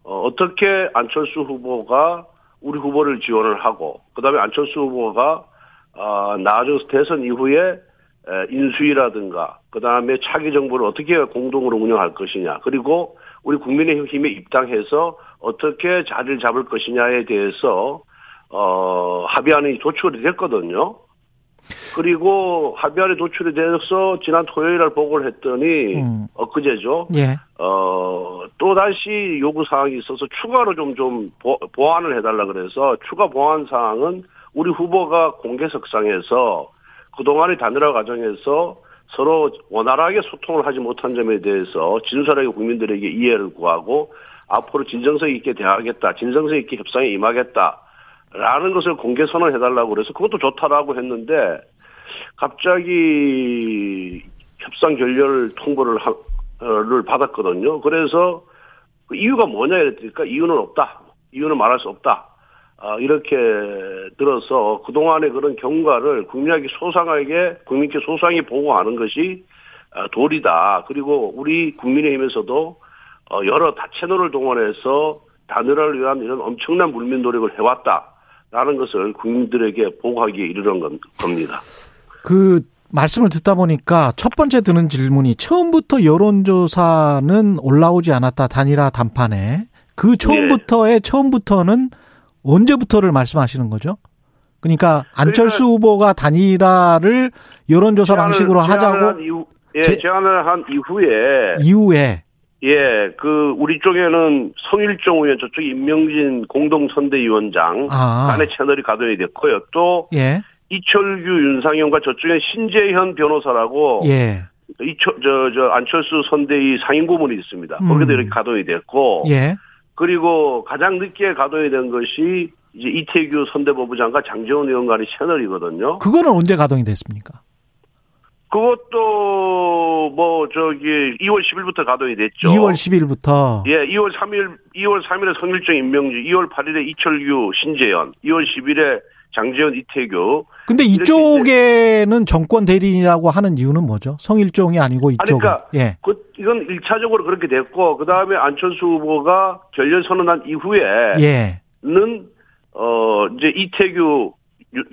어, 어떻게 안철수 후보가 우리 후보를 지원을 하고, 그 다음에 안철수 후보가, 어, 나중에 대선 이후에 인수위라든가, 그 다음에 차기 정부를 어떻게 공동으로 운영할 것이냐, 그리고 우리 국민의힘에 입당해서 어떻게 자리를 잡을 것이냐에 대해서, 어, 합의안이 도출이 됐거든요. 그리고 합의안이 도출이 돼서 지난 토요일 날 보고를 했더니 음. 엊그제죠. 예. 어, 또 다시 요구 사항이 있어서 추가로 좀좀 보완을 해달라 그래서 추가 보완 사항은 우리 후보가 공개석상에서 그동안의 단일화 과정에서 서로 원활하게 소통을 하지 못한 점에 대해서 진솔하게 국민들에게 이해를 구하고 앞으로 진정성 있게 대하겠다, 진정성 있게 협상에 임하겠다. 라는 것을 공개 선언해달라고 그래서 그것도 좋다라고 했는데 갑자기 협상 결렬 통보를 하, 를 받았거든요. 그래서 그 이유가 뭐냐 이랬더니까 이유는 없다. 이유는 말할 수 없다. 아, 이렇게 들어서 그동안의 그런 경과를 국민에게 소상하게, 국민께 소상히 보고하는 것이 아, 도리다. 그리고 우리 국민의힘에서도 어, 여러 다 채널을 동원해서 단일화를 위한 이런 엄청난 물민 노력을 해왔다. 라는 것을 국민들에게 보고하기에 이르는 겁니다. 그 말씀을 듣다 보니까 첫 번째 드는 질문이 처음부터 여론조사는 올라오지 않았다 단일화 단판에 그 처음부터의 네. 처음부터는 언제부터를 말씀하시는 거죠? 그러니까 안철수 그러니까 후보가 단일화를 여론조사 제안을, 방식으로 하자고 이후, 예, 제, 제안을 한 이후에 이후에 예, 그 우리 쪽에는 성일종 의원 저쪽 임명진 공동선대위원장 아. 간의 채널이 가동이 됐고요. 또 예. 이철규 윤상현과 저쪽에 신재현 변호사라고 예. 이철 저저 안철수 선대위 상임고문이 있습니다. 음. 거기도 이렇게 가동이 됐고 예. 그리고 가장 늦게 가동이 된 것이 이제 이태규 선대본부 장과 장재원 의원 간의 채널이거든요. 그거는 언제 가동이 됐습니까? 그것도 뭐 저기 2월 10일부터 가동이 됐죠. 2월 10일부터. 예, 2월 3일 2월 3일에 성일정 임명주, 2월 8일에 이철규 신재현, 2월 10일에 장재현 이태규. 근데 이쪽에는 정권 대리인이라고 하는 이유는 뭐죠? 성일종이 아니고 이쪽. 그러니까 예. 그 이건 1차적으로 그렇게 됐고 그다음에 안철수 후보가 결렬 선언한 이후에 예. 는, 어, 이제 이태규,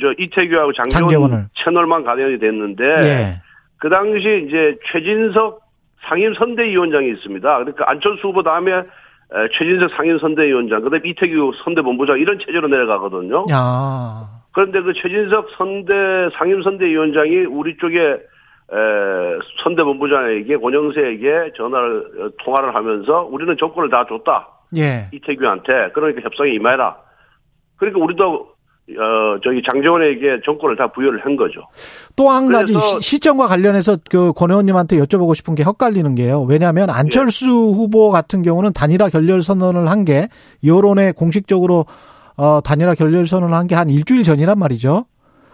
저, 이태규하고 장재원 채널만 가동이 됐는데, 예. 그 당시 이제 최진석 상임선대위원장이 있습니다. 그러니까 안철수 후보 다음에 최진석 상임선대위원장, 그 다음에 이태규 선대본부장 이런 체제로 내려가거든요. 야. 그런데 그 최진석 선대 상임선대위원장이 우리 쪽에 에, 선대본부장에게 권영세에게 전화를 통화를 하면서 우리는 조건을 다 줬다. 예. 이태규한테 그러니까 협상에 임해라. 그러니까 우리도 어, 저기 장재원에게 정권을 다 부여를 한 거죠. 또 한 가지 시 점과 관련해서 그 권 의원님한테 여쭤보고 싶은 게 헷갈리는 게요. 왜냐하면 안철수 예. 후보 같은 경우는 단일화 결렬 선언을 한 게 여론에 공식적으로 어, 단일화 결렬 선언을 한 게 한 일주일 전이란 말이죠.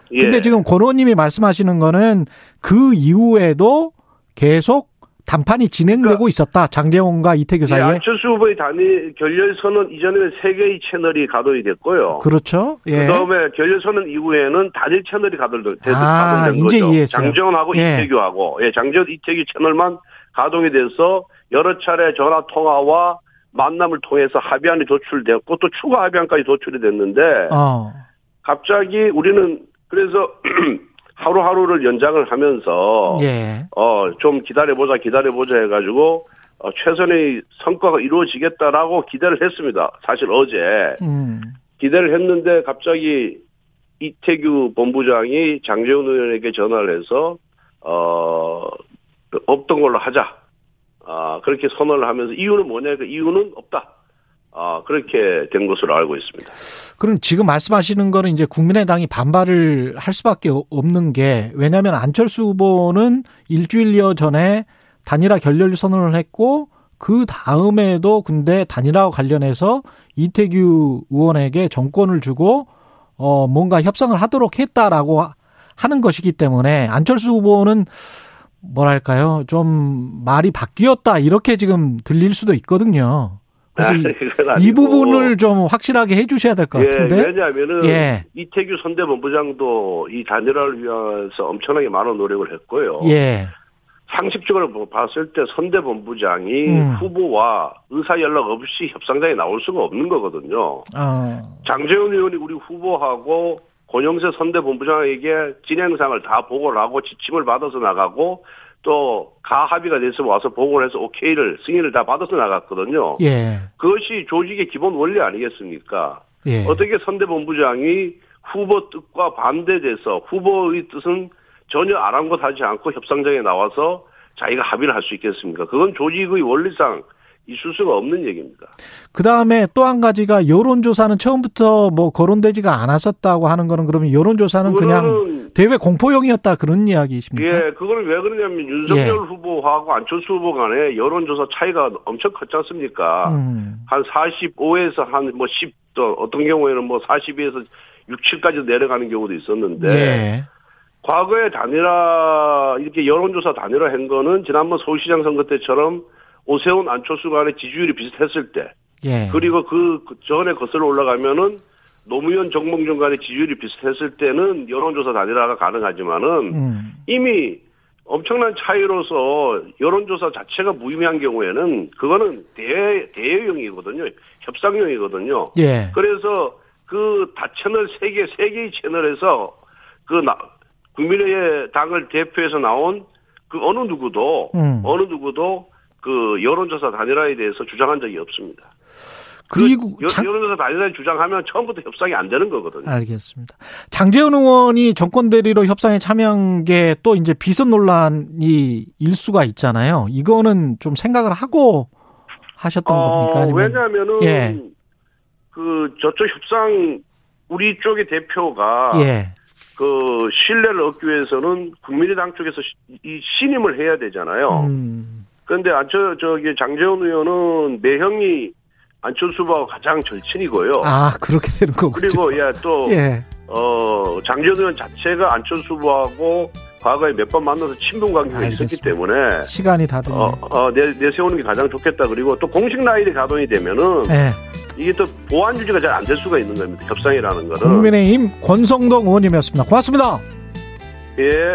근데 예. 지금 권 의원님이 말씀하시는 거는 그 이후에도 계속 談판이 진행되고 그러니까 있었다. 장재원과 이태규 사이에. 예, 안철수 후보의 단위 결렬선은 이전에는 세 개의 채널이 가동이 됐고요. 그렇죠. 예. 그다음에 결렬선은 이후에는 단일 채널이 가동된 아, 이제 거죠. 이해했어요. 장재원하고 예. 이태규하고 예, 장재원 이태규 채널만 가동이 돼서 여러 차례 전화 통화와 만남을 통해서 합의안이 도출되었고 또 추가 합의안까지 도출이 됐는데 어. 갑자기 우리는 그래서 하루하루를 연장을 하면서 예. 어좀 기다려보자 기다려보자 해가지고 어, 최선의 성과가 이루어지겠다라고 기대를 했습니다. 사실 어제 음. 기대를 했는데 갑자기 이태규 본부장이 장재훈 의원에게 전화를 해서 어 없던 걸로 하자. 아 그렇게 선언을 하면서 이유는 뭐냐? 그 이유는 없다. 어, 그렇게 된 것으로 알고 있습니다. 그럼 지금 말씀하시는 거는 이제 국민의당이 반발을 할 수밖에 없는 게 왜냐하면 안철수 후보는 일주일여 전에 단일화 결렬 선언을 했고 그 다음에도 근데 단일화와 관련해서 이태규 의원에게 정권을 주고 어 뭔가 협상을 하도록 했다라고 하는 것이기 때문에 안철수 후보는 뭐랄까요 좀 말이 바뀌었다 이렇게 지금 들릴 수도 있거든요. 그래서 이, 이 부분을 좀 확실하게 해주셔야 될 것 같은데. 예, 왜냐하면은 예. 이태규 선대본부장도 이 단일화를 위해서 엄청나게 많은 노력을 했고요. 예. 상식적으로 봤을 때 선대본부장이 음. 후보와 의사 연락 없이 협상장에 나올 수가 없는 거거든요. 어. 장재훈 의원이 우리 후보하고 권영세 선대본부장에게 진행상을 다 보고를 하고 지침을 받아서 나가고 또 가합의가 돼서 와서 보고를 해서 오케이를 승인을 다 받아서 나갔거든요. 예. 그것이 조직의 기본 원리 아니겠습니까? 예. 어떻게 선대본부장이 후보 뜻과 반대돼서 후보의 뜻은 전혀 아랑곳하지 않고 협상장에 나와서 자기가 합의를 할 수 있겠습니까? 그건 조직의 원리상 있을 수가 없는 얘기입니다. 그 다음에 또 한 가지가 여론조사는 처음부터 뭐 거론되지가 않았었다고 하는 거는 그러면 여론조사는 그냥 대외 공포용이었다 그런 이야기십니까? 예, 그걸 왜 그러냐면 윤석열 예. 후보하고 안철수 후보 간에 여론조사 차이가 엄청 컸지 않습니까? 음. 한 45에서 한 뭐 10, 또 어떤 경우에는 뭐 42에서 6, 7까지 내려가는 경우도 있었는데. 예. 과거에 단일화 이렇게 여론조사 단일화 한 거는 지난번 서울시장 선거 때처럼 오세훈 안철수 간의 지지율이 비슷했을 때 예. 그리고 그, 그 전에 거슬러 올라가면은 노무현 정몽준 간의 지지율이 비슷했을 때는 여론조사 단일화가 가능하지만은 음. 이미 엄청난 차이로서 여론조사 자체가 무의미한 경우에는 그거는 대, 대여용이거든요. 협상용이거든요. 예. 그래서 그 다 채널 세 개, 세 개의 채널에서 그 나, 국민의 당을 대표해서 나온 그 어느 누구도, 음. 어느 누구도 그 여론조사 단일화에 대해서 주장한 적이 없습니다. 그리고 그 장... 여론조사 단일화 주장하면 처음부터 협상이 안 되는 거거든요. 알겠습니다. 장재훈 의원이 정권 대리로 협상에 참여한 게 또 이제 비선 논란이 일 수가 있잖아요. 이거는 좀 생각을 하고 하셨던 어, 겁니까? 아니면... 왜냐하면은 예. 그 저쪽 협상 우리 쪽의 대표가 예. 그 신뢰를 얻기 위해서는 국민의당 쪽에서 이 신임을 해야 되잖아요. 음. 그런데 안철 저기 장재원 의원은 내형이 안철수 후보하고 가장 절친이고요. 아 그렇게 되는 거군요. 그리고 예또 예. 어 장재원 의원 자체가 안철수 후보하고 과거에 몇 번 만나서 친분 관계가 알겠습니다. 있었기 때문에 시간이 다 됐네. 어, 어, 내, 내세우는 게 가장 좋겠다. 그리고 또 공식 라인이 가동이 되면은 네. 이게 또 보안 유지가 잘 안 될 수가 있는 겁니다. 협상이라는 거는. 국민의힘 권성동 의원님이었습니다. 고맙습니다. 예.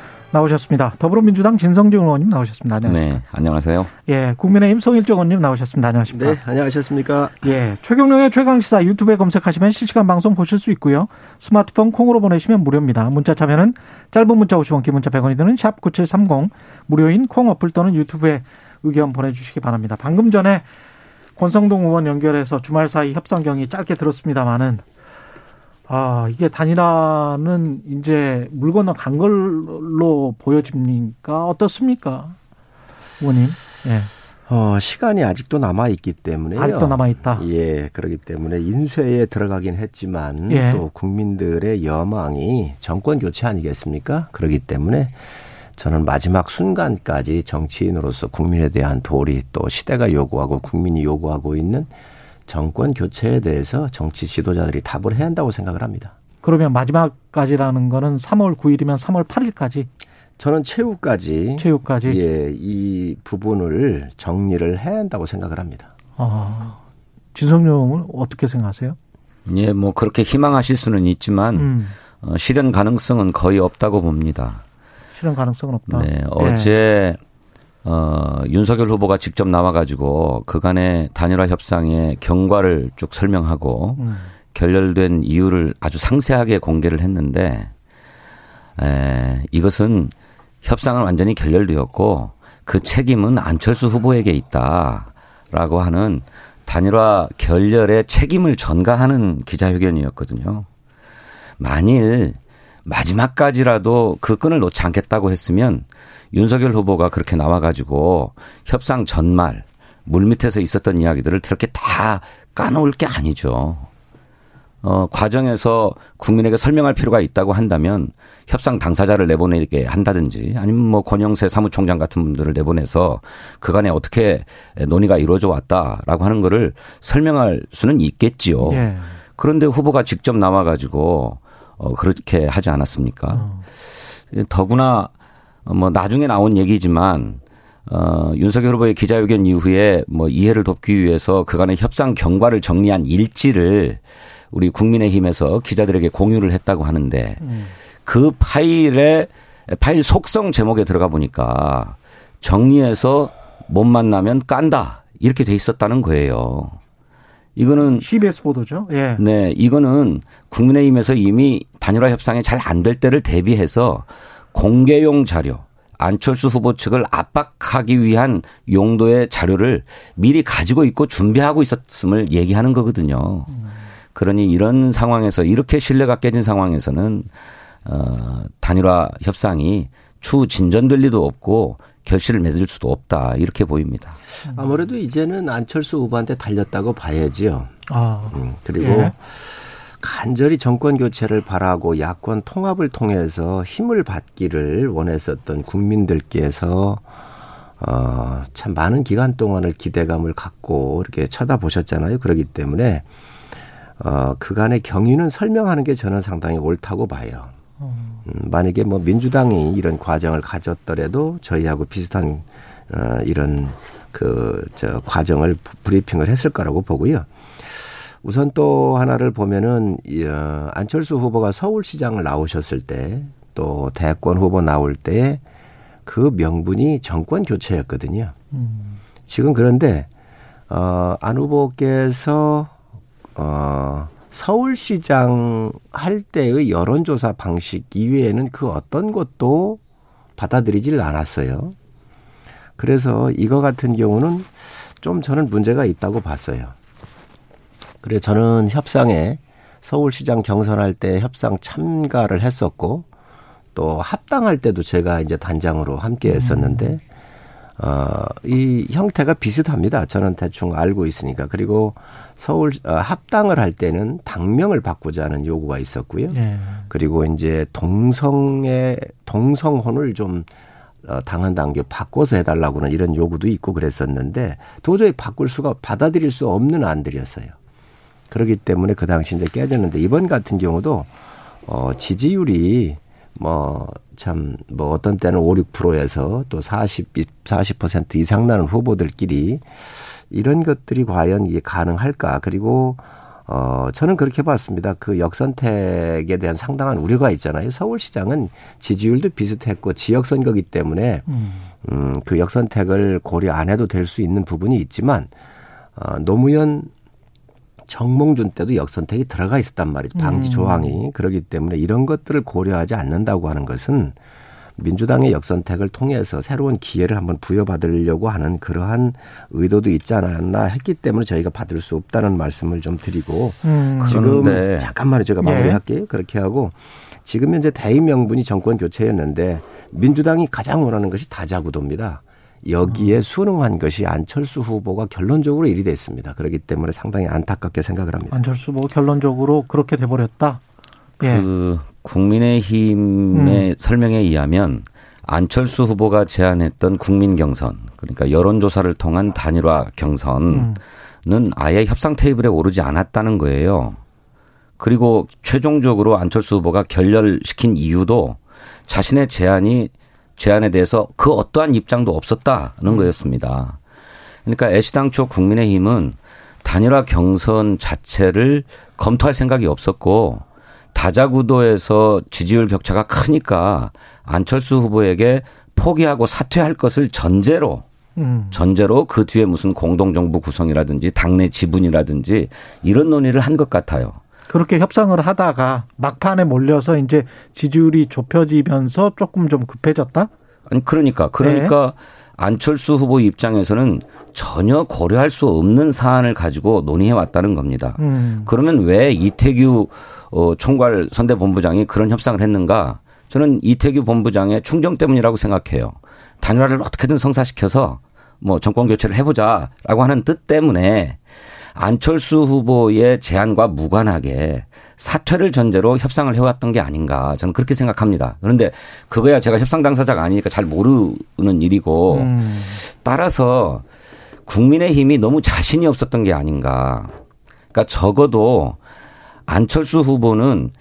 나오셨습니다. 더불어민주당 진성준 의원님 나오셨습니다. 안녕하십니까. 네, 안녕하세요. 예, 국민의힘 송일정 의원님 나오셨습니다. 안녕하십니까. 네, 안녕하셨습니까. 예, 최경령의 최강시사 유튜브에 검색하시면 실시간 방송 보실 수 있고요. 스마트폰 콩으로 보내시면 무료입니다. 문자 참여는 짧은 문자 50원, 긴 문자 100원이 드는 샵 9730 무료인 콩 어플 또는 유튜브에 의견 보내주시기 바랍니다. 방금 전에 권성동 의원 연결해서 주말 사이 협상 경이 짧게 들었습니다만은 아, 이게 단일화는 이제 물 건너 간 걸로 보여집니까? 어떻습니까? 의원님. 예. 어, 시간이 아직도 남아 있기 때문에 아직도 남아 있다. 예, 그렇기 때문에 인쇄에 들어가긴 했지만 예. 또 국민들의 여망이 정권 교체 아니겠습니까? 그렇기 때문에 저는 마지막 순간까지 정치인으로서 국민에 대한 도리 또 시대가 요구하고 국민이 요구하고 있는 정권 교체에 대해서 정치 지도자들이 답을 해야 한다고 생각을 합니다. 그러면 마지막까지라는 거는 3월 9일이면 3월 8일까지? 저는 최후까지. 최후까지? 예, 이 부분을 정리를 해야 한다고 생각을 합니다. 아, 진성용은 어떻게 생각하세요? 예, 뭐 그렇게 희망하실 수는 있지만, 음. 어, 실현 가능성은 거의 없다고 봅니다. 실현 가능성은 없다. 네, 예. 어제 어, 윤석열 후보가 직접 나와가지고 그간의 단일화 협상의 경과를 쭉 설명하고 음. 결렬된 이유를 아주 상세하게 공개를 했는데 에, 이것은 협상은 완전히 결렬되었고 그 책임은 안철수 후보에게 있다라고 하는 단일화 결렬의 책임을 전가하는 기자회견이었거든요. 만일 마지막까지라도 그 끈을 놓지 않겠다고 했으면 윤석열 후보가 그렇게 나와가지고 협상 전말 물밑에서 있었던 이야기들을 그렇게 다 까놓을 게 아니죠. 어, 과정에서 국민에게 설명할 필요가 있다고 한다면 협상 당사자를 내보내게 한다든지 아니면 뭐 권영세 사무총장 같은 분들을 내보내서 그간에 어떻게 논의가 이루어져 왔다라고 하는 거를 설명할 수는 있겠지요. 네. 그런데 후보가 직접 나와가지고 어, 그렇게 하지 않았습니까? 어. 더구나 뭐 나중에 나온 얘기지만 어, 윤석열 후보의 기자회견 이후에 뭐 이해를 돕기 위해서 그간의 협상 경과를 정리한 일지를 우리 국민의힘에서 기자들에게 공유를 했다고 하는데 음. 그 파일에 파일 속성 제목에 들어가 보니까 정리해서 못 만나면 깐다 이렇게 돼 있었다는 거예요. 이거는 CBS 보도죠. 예. 네, 이거는 국민의힘에서 이미 단일화 협상이 잘 안 될 때를 대비해서 공개용 자료, 안철수 후보 측을 압박하기 위한 용도의 자료를 미리 가지고 있고 준비하고 있었음을 얘기하는 거거든요. 그러니 이런 상황에서 이렇게 신뢰가 깨진 상황에서는 어 단일화 협상이 추 진전될 리도 없고 결실을 맺을 수도 없다 이렇게 보입니다. 아무래도 이제는 안철수 후보한테 달렸다고 봐야지요. 아, 음, 그리고 예. 간절히 정권 교체를 바라고 야권 통합을 통해서 힘을 받기를 원했었던 국민들께서 어, 참 많은 기간 동안을 기대감을 갖고 이렇게 쳐다보셨잖아요. 그렇기 때문에 어, 그간의 경위는 설명하는 게 저는 상당히 옳다고 봐요. 음, 만약에 뭐 민주당이 이런 과정을 가졌더라도 저희하고 비슷한 어, 이런 그 저 과정을 브리핑을 했을 거라고 보고요. 우선 또 하나를 보면은 어, 안철수 후보가 서울시장을 나오셨을 때 또 대권 후보 나올 때 그 명분이 정권 교체였거든요. 음. 지금 그런데 어안 후보께서 어 서울시장 할 때의 여론조사 방식 이외에는 그 어떤 것도 받아들이질 않았어요. 그래서 이거 같은 경우는 좀 저는 문제가 있다고 봤어요. 그래 저는 협상에 서울시장 경선할 때 협상 참가를 했었고 또 합당할 때도 제가 이제 단장으로 함께 했었는데 어, 이 형태가 비슷합니다. 저는 대충 알고 있으니까. 그리고 서울 어, 합당을 할 때는 당명을 바꾸자는 요구가 있었고요. 네. 그리고 이제 동성의 동성혼을 좀 어, 당한 단계 바꿔서 해달라고는 이런 요구도 있고 그랬었는데 도저히 바꿀 수가 받아들일 수 없는 안들이었어요. 그렇기 때문에 그 당시 이제 깨졌는데 이번 같은 경우도 어 지지율이 뭐참뭐 어떤 때는 5, 6%에서 또 40, 40% 이상 나는 후보들끼리 이런 것들이 과연 이게 가능할까? 그리고 어, 저는 그렇게 봤습니다. 그 역선택에 대한 상당한 우려가 있잖아요. 서울시장은 지지율도 비슷했고 지역 선거기 때문에, 음, 음그 역선택을 고려 안 해도 될 수 있는 부분이 있지만, 어, 노무현 정몽준 때도 역선택이 들어가 있었단 말이죠. 방지 음. 조항이. 그러기 때문에 이런 것들을 고려하지 않는다고 하는 것은 민주당의 역선택을 통해서 새로운 기회를 한번 부여받으려고 하는 그러한 의도도 있지 않았나 했기 때문에 저희가 받을 수 없다는 말씀을 좀 드리고 음. 지금 그런데. 잠깐만요 제가 마무리할게요. 네. 그렇게 하고 지금 현재 대의 명분이 정권 교체였는데 민주당이 가장 원하는 것이 다자구도입니다. 여기에 음. 순응한 것이 안철수 후보가 결론적으로 일이 됐습니다. 그렇기 때문에 상당히 안타깝게 생각을 합니다. 안철수 후보 결론적으로 그렇게 돼버렸다. 그 예. 국민의힘의 음. 설명에 의하면 안철수 후보가 제안했던 국민 경선 그러니까 여론조사를 통한 단일화 경선은 음. 아예 협상 테이블에 오르지 않았다는 거예요. 그리고 최종적으로 안철수 후보가 결렬시킨 이유도 자신의 제안이 제안에 대해서 그 어떠한 입장도 없었다는 음. 거였습니다. 그러니까 애시당초 국민의힘은 단일화 경선 자체를 검토할 생각이 없었고 다자구도에서 지지율 격차가 크니까 안철수 후보에게 포기하고 사퇴할 것을 전제로 음. 전제로 그 뒤에 무슨 공동정부 구성이라든지 당내 지분이라든지 이런 논의를 한 것 같아요. 그렇게 협상을 하다가 막판에 몰려서 이제 지지율이 좁혀지면서 조금 좀 급해졌다? 아니 그러니까 그러니까 네. 안철수 후보 입장에서는 전혀 고려할 수 없는 사안을 가지고 논의해 왔다는 겁니다. 음. 그러면 왜 이태규 어, 총괄 선대본부장이 그런 협상을 했는가? 저는 이태규 본부장의 충정 때문이라고 생각해요. 단일화를 어떻게든 성사시켜서 뭐 정권 교체를 해보자라고 하는 뜻 때문에 안철수 후보의 제안과 무관하게 사퇴를 전제로 협상을 해왔던 게 아닌가 저는 그렇게 생각합니다. 그런데 그거야 제가 협상 당사자가 아니니까 잘 모르는 일이고 음. 따라서 국민의힘이 너무 자신이 없었던 게 아닌가. 그러니까 적어도 안철수 후보는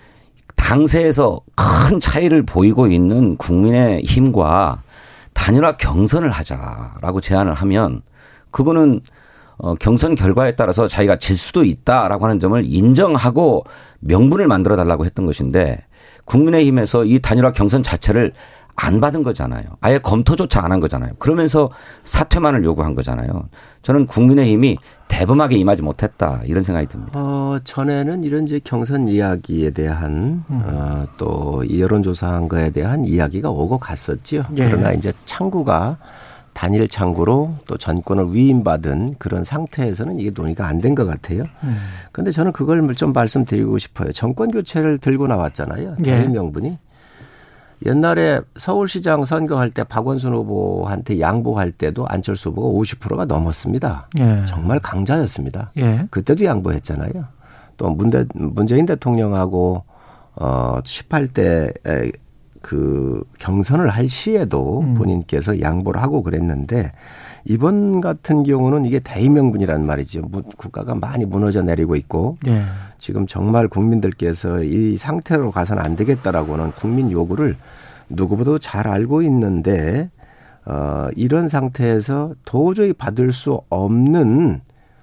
당세에서 큰 차이를 보이고 있는 국민의 힘과 단일화 경선을 하자라고 제안을 하면 그거는 어, 경선 결과에 따라서 자기가 질 수도 있다라고 하는 점을 인정하고 명분을 만들어 달라고 했던 것인데 국민의힘에서 이 단일화 경선 자체를 안 받은 거잖아요. 아예 검토조차 안 한 거잖아요. 그러면서 사퇴만을 요구한 거잖아요. 저는 국민의힘이 대범하게 임하지 못했다 이런 생각이 듭니다. 어, 전에는 이런 이제 경선 이야기에 대한 음. 어, 또 여론조사한 거에 대한 이야기가 오고 갔었죠. 예. 그러나 이제 창구가 단일 창구로 또 전권을 위임받은 그런 상태에서는 이게 논의가 안 된 것 같아요. 그런데 음. 저는 그걸 좀 말씀드리고 싶어요. 정권 교체를 들고 나왔잖아요. 예. 대의 명분이. 옛날에 서울시장 선거할 때 박원순 후보한테 양보할 때도 안철수 후보가 50%가 넘었습니다. 예. 정말 강자였습니다. 예. 그때도 양보했잖아요. 또 문대, 문재인 대통령하고 어 18대 그 경선을 할 시에도 음. 본인께서 양보를 하고 그랬는데 이번 같은 경우는 이게 대의명분이란 말이죠. 국가가 많이 무너져 내리고 있고 예. 지금 정말 국민들께서 이 상태로 가서는 안 되겠다라고는 국민 요구를 누구보다 잘 알고 있는데 어 이런 상태에서 도저히 받을 수 없는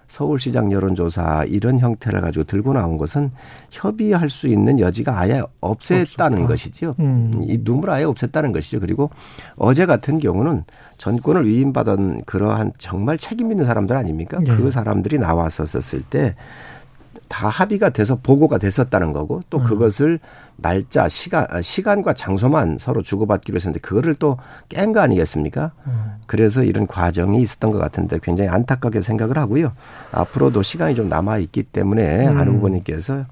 서울시장 여론조사 이런 형태를 가지고 들고 나온 것은 협의할 수 있는 여지가 아예 없앴다는 없었다. 것이죠. 음. 이 눈물 아예 없앴다는 것이죠. 그리고 어제 같은 경우는 전권을 위임받은 그러한 정말 책임 있는 사람들 아닙니까? 네. 그 사람들이 나왔었을 때 다 합의가 돼서 보고가 됐었다는 거고 또 음. 그것을 날짜, 시간, 아, 시간과 장소만 서로 주고받기로 했었는데 그거를 또 깬 거 아니겠습니까? 음. 그래서 이런 과정이 있었던 것 같은데 굉장히 안타깝게 생각을 하고요. 앞으로도 시간이 좀 남아 있기 때문에 음. 안 후보님께서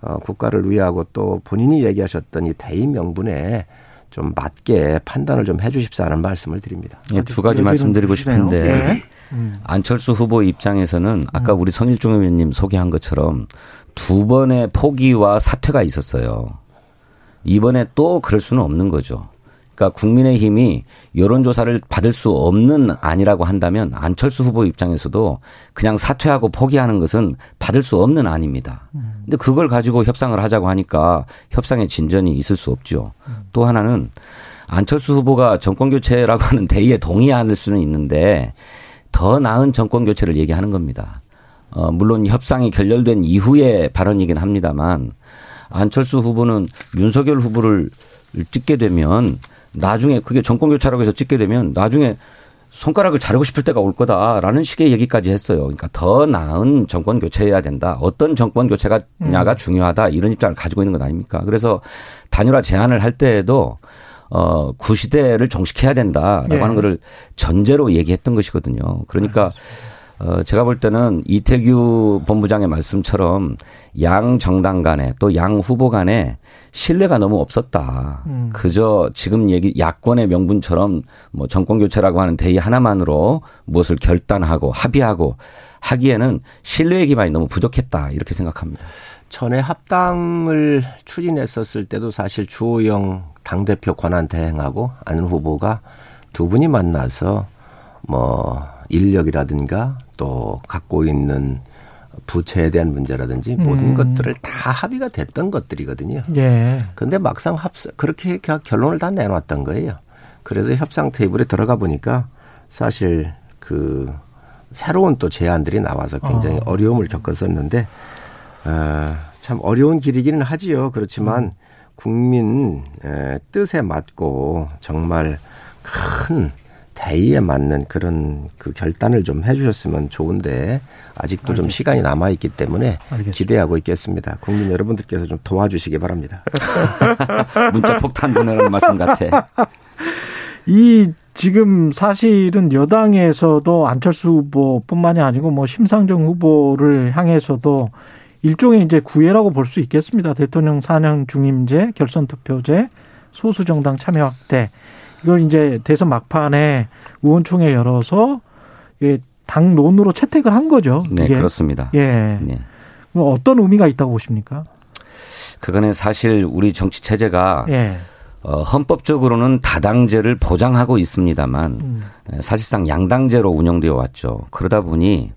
어, 국가를 위하고 또 본인이 얘기하셨던 이 대인 명분에 좀 맞게 판단을 좀 해주십사 하는 말씀을 드립니다. 예, 두 가지 말씀드리고 싶은데 네. 음. 안철수 후보 입장에서는 아까 우리 성일종 의원님 소개한 것처럼 두 번의 포기와 사퇴가 있었어요. 이번에 또 그럴 수는 없는 거죠. 그러니까 국민의힘이 여론조사를 받을 수 없는 안이라고 한다면 안철수 후보 입장에서도 그냥 사퇴하고 포기하는 것은 받을 수 없는 안입니다. 근데 그걸 가지고 협상을 하자고 하니까 협상의 진전이 있을 수 없죠. 또 하나는 안철수 후보가 정권 교체라고 하는 대의에 동의할 수는 있는데 더 나은 정권 교체를 얘기하는 겁니다. 어, 물론 협상이 결렬된 이후의 발언이긴 합니다만 안철수 후보는 윤석열 후보를 찍게 되면 나중에 그게 정권 교체라고 해서 찍게 되면 나중에 손가락을 자르고 싶을 때가 올 거다라는 식의 얘기까지 했어요. 그러니까 더 나은 정권 교체해야 된다. 어떤 정권 교체가냐가 음. 중요하다. 이런 입장을 가지고 있는 것 아닙니까? 그래서 단일화 제안을 할 때에도 어, 구시대를 정식해야 된다라고 네. 하는 거를 전제로 얘기했던 것이거든요. 그러니까. 어, 제가 볼 때는 이태규 본부장의 말씀처럼 양 정당 간에 또 양 후보 간에 신뢰가 너무 없었다. 음. 그저 지금 얘기 야권의 명분처럼 뭐 정권 교체라고 하는 대의 하나만으로 무엇을 결단하고 합의하고 하기에는 신뢰의 기반이 너무 부족했다. 이렇게 생각합니다. 전에 합당을 추진했었을 때도 사실 주호영 당대표 권한 대행하고 안 후보가 두 분이 만나서 뭐 인력이라든가 또 갖고 있는 부채에 대한 문제라든지 모든 음. 것들을 다 합의가 됐던 것들이거든요. 예. 근데 막상 합사 그렇게 결론을 다 내놨던 거예요. 그래서 협상 테이블에 들어가 보니까 사실 그 새로운 또 제안들이 나와서 굉장히 어. 려움을 겪었었는데 어, 참 어려운 길이기는 하지요. 그렇지만 음. 국민 뜻에 맞고 정말 큰 대의에 맞는 그런 그 결단을 좀 해주셨으면 좋은데 아직도 알겠습니다. 좀 시간이 남아 있기 때문에 알겠습니다. 기대하고 있겠습니다. 국민 여러분들께서 좀 도와주시기 바랍니다. 문자 폭탄 보내는 말씀 같아. 이 지금 사실은 여당에서도 안철수 후보뿐만이 아니고 뭐 심상정 후보를 향해서도 일종의 이제 구애라고 볼 수 있겠습니다. 대통령 사년 중임제, 결선 투표제, 소수 정당 참여 확대. 이걸 이제 대선 막판에 의원총회 열어서 당론으로 채택을 한 거죠. 네, 이게. 그렇습니다. 예. 네. 어떤 의미가 있다고 보십니까? 그거는 사실 우리 정치 체제가 예. 어, 헌법적으로는 다당제를 보장하고 있습니다만 음. 사실상 양당제로 운영되어 왔죠. 그러다 보니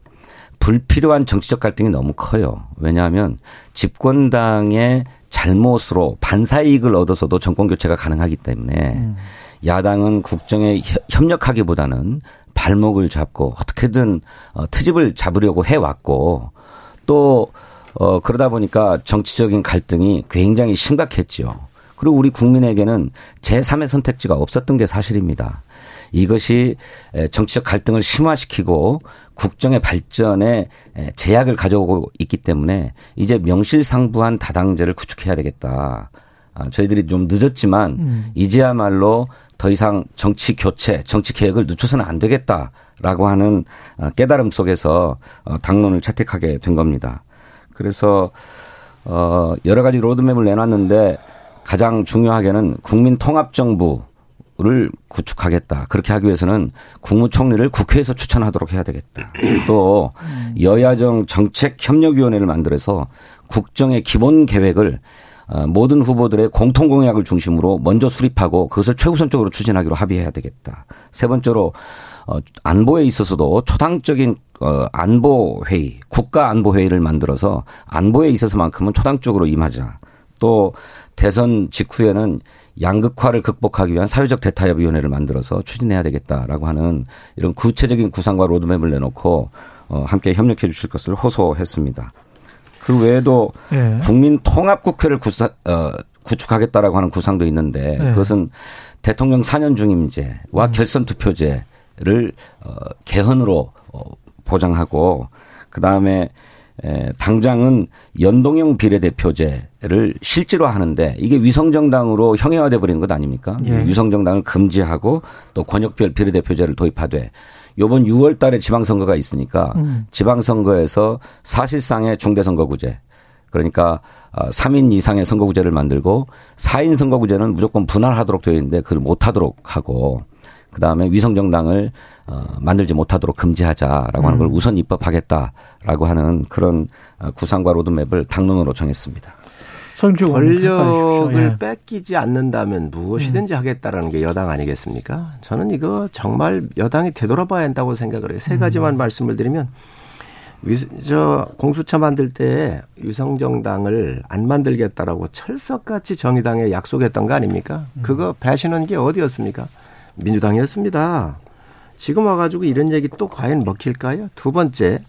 불필요한 정치적 갈등이 너무 커요. 왜냐하면 집권당의 잘못으로 반사이익을 얻어서도 정권 교체가 가능하기 때문에 음. 야당은 국정에 협력하기보다는 발목을 잡고 어떻게든 어, 트집을 잡으려고 해왔고 또 어, 그러다 보니까 정치적인 갈등이 굉장히 심각했지요. 그리고 우리 국민에게는 제3의 선택지가 없었던 게 사실입니다. 이것이 정치적 갈등을 심화시키고 국정의 발전에 제약을 가져오고 있기 때문에 이제 명실상부한 다당제를 구축해야 되겠다. 아, 저희들이 좀 늦었지만 음. 이제야말로 더 이상 정치 교체, 정치 개혁을 늦춰서는 안 되겠다라고 하는 어, 깨달음 속에서 어, 당론을 채택하게 된 겁니다. 그래서 어 여러 가지 로드맵을 내놨는데 가장 중요하게는 국민 통합 정부 를 구축하겠다. 그렇게 하기 위해서는 국무총리를 국회에서 추천하도록 해야 되겠다. 또 여야정 정책협력위원회를 만들어서 국정의 기본 계획을 어, 모든 후보들의 공통 공약을 중심으로 먼저 수립하고 그것을 최우선적으로 추진하기로 합의해야 되겠다. 세 번째로 어, 안보에 있어서도 초당적인 어, 안보 회의, 국가 안보 회의를 만들어서 안보에 있어서만큼은 초당적으로 임하자. 또 대선 직후에는 양극화를 극복하기 위한 사회적 대타협위원회를 만들어서 추진해야 되겠다라고 하는 이런 구체적인 구상과 로드맵을 내놓고 어, 함께 협력해 주실 것을 호소했습니다. 그 외에도 네. 국민 통합 국회를 구사, 어, 구축하겠다라고 하는 구상도 있는데 네. 그것은 대통령 4년 중임제와 음. 결선 투표제를 어, 개헌으로 어, 보장하고 그 다음에 에, 당장은 연동형 비례대표제를 실제로 하는데 이게 위성정당으로 형해화돼 버리는 것 아닙니까? 예. 위성정당을 금지하고 또 권역별 비례대표제를 도입하되 요번 6월 달에 지방선거가 있으니까 음. 지방선거에서 사실상의 중대선거구제 그러니까 3인 어, 이상의 선거구제를 만들고 4인 선거구제는 무조건 분할하도록 되어 있는데 그걸 못하도록 하고 그다음에 위성정당을 어, 만들지 못하도록 금지하자라고 하는 걸 음. 우선 입법하겠다라고 하는 그런 어, 구상과 로드맵을 당론으로 정했습니다. 권력을 예. 뺏기지 않는다면 무엇이든지 음. 하겠다라는 게 여당 아니겠습니까? 저는 이거 정말 여당이 되돌아봐야 한다고 생각을 해요. 세 가지만 음. 말씀을 드리면 위, 저 공수처 만들 때 유성정당을 안 만들겠다라고 철석같이 정의당에 약속했던 거 아닙니까? 음. 그거 배신한 게 어디였습니까? 민주당이었습니다. 지금 와가지고 이런 얘기 또 과연 먹힐까요? 두 번째,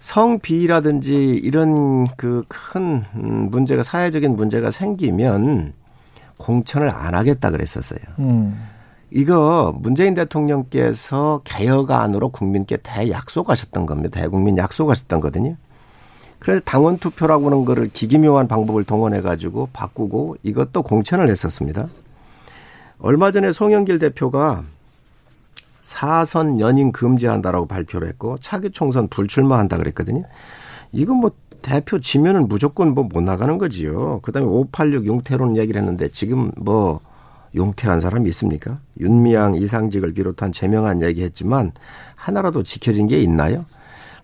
성비라든지 이런 그 큰 문제가 사회적인 문제가 생기면 공천을 안 하겠다 그랬었어요. 음. 이거 문재인 대통령께서 개혁안으로 국민께 대약속하셨던 겁니다. 대국민 약속하셨던 거거든요. 그래서 당원 투표라고 하는 거를 기기묘한 방법을 동원해 가지고 바꾸고 이것도 공천을 했었습니다. 얼마 전에 송영길 대표가 사선 연임 금지한다라고 발표를 했고 차기 총선 불출마한다 그랬거든요. 이건 뭐 대표 지면은 무조건 뭐 못 나가는 거지요. 그다음에 586 용태론 얘기를 했는데 지금 뭐 용태한 사람이 있습니까? 윤미향 이상직을 비롯한 제명한 얘기했지만 하나라도 지켜진 게 있나요?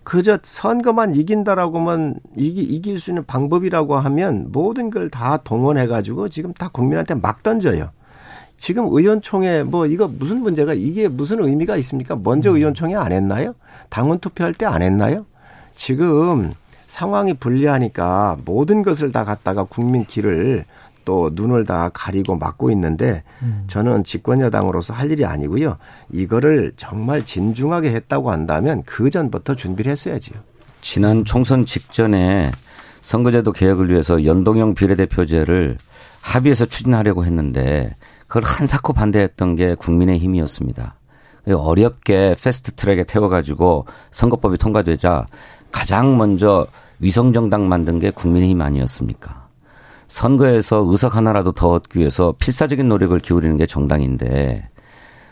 그저 선거만 이긴다라고만 이기, 이길 수 있는 방법이라고 하면 모든 걸 다 동원해 가지고 지금 다 국민한테 막 던져요. 지금 의원총회 뭐 이거 무슨 문제가 이게 무슨 의미가 있습니까? 먼저 음. 의원총회 안 했나요? 당원 투표할 때 안 했나요? 지금 상황이 불리하니까 모든 것을 다 갖다가 국민 길을 또 눈을 다 가리고 막고 있는데 음. 저는 집권 여당으로서 할 일이 아니고요. 이거를 정말 진중하게 했다고 한다면 그 전부터 준비를 했어야지요. 지난 총선 직전에 선거제도 개혁을 위해서 연동형 비례대표제를 합의해서 추진하려고 했는데 그걸 한사코 반대했던 게 국민의 힘이었습니다. 어렵게 패스트 트랙에 태워가지고 선거법이 통과되자 가장 먼저 위성정당 만든 게 국민의힘 아니었습니까? 선거에서 의석 하나라도 더 얻기 위해서 필사적인 노력을 기울이는 게 정당인데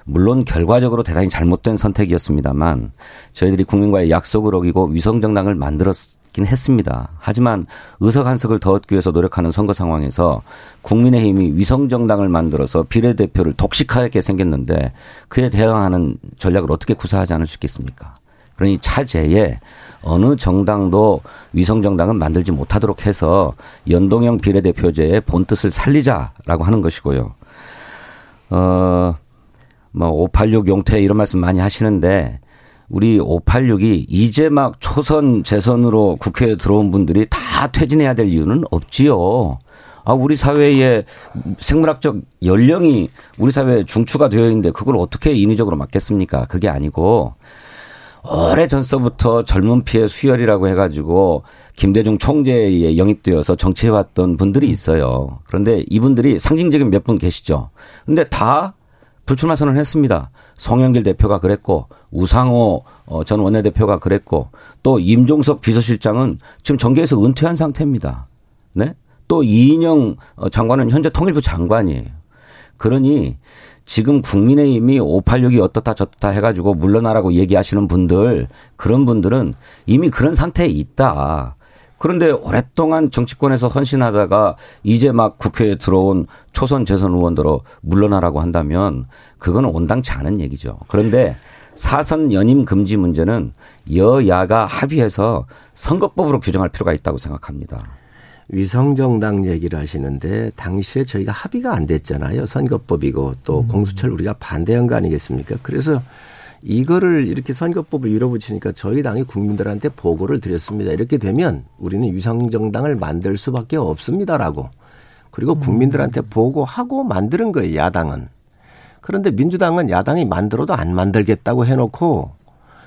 물론 결과적으로 대단히 잘못된 선택이었습니다만 저희들이 국민과의 약속을 어기고 위성정당을 만들었 긴 했습니다. 하지만 의석 한 석을 더 얻기 위해서 노력하는 선거 상황에서 국민의힘이 위성정당을 만들어서 비례대표를 독식하게 생겼는데 그에 대응하는 전략을 어떻게 구사하지 않을 수 있겠습니까? 그러니 차제에 어느 정당도 위성정당은 만들지 못하도록 해서 연동형 비례대표제의 본뜻을 살리자라고 하는 것이고요. 어, 뭐 586 용태 이런 말씀 많이 하시는데 우리 586이 이제 막 초선 재선으로 국회에 들어온 분들이 다 퇴진해야 될 이유는 없지요. 아, 우리 사회의 생물학적 연령이 우리 사회에 중추가 되어 있는데 그걸 어떻게 인위적으로 막겠습니까? 그게 아니고 오래 전서부터 젊은 피의 수혈이라고 해가지고 김대중 총재에 영입되어서 정치해왔던 분들이 있어요. 그런데 이분들이 상징적인 몇 분 계시죠. 근데 다 불출마 선언했습니다. 송영길 대표가 그랬고 우상호 어, 전 원내대표가 그랬고 또 임종석 비서실장은 지금 정계에서 은퇴한 상태입니다. 네? 또 이인영 어, 장관은 현재 통일부 장관이에요. 그러니 지금 국민의힘이 586이 어떻다 저떻다 해가지고 물러나라고 얘기하시는 분들 그런 분들은 이미 그런 상태에 있다. 그런데 오랫동안 정치권에서 헌신하다가 이제 막 국회에 들어온 초선 재선 의원들로 물러나라고 한다면 그거는 온당치 않은 얘기죠. 그런데 사선 연임 금지 문제는 여야가 합의해서 선거법으로 규정할 필요가 있다고 생각합니다. 위성정당 얘기를 하시는데 당시에 저희가 합의가 안 됐잖아요. 선거법이고 또 음. 공수처를 우리가 반대한 거 아니겠습니까? 그래서 이거를 이렇게 선거법을 밀어붙이니까 저희 당이 국민들한테 보고를 드렸습니다. 이렇게 되면 우리는 위성정당을 만들 수밖에 없습니다라고. 그리고 음. 국민들한테 보고하고 만드는 거예요, 야당은. 그런데 민주당은 야당이 만들어도 안 만들겠다고 해놓고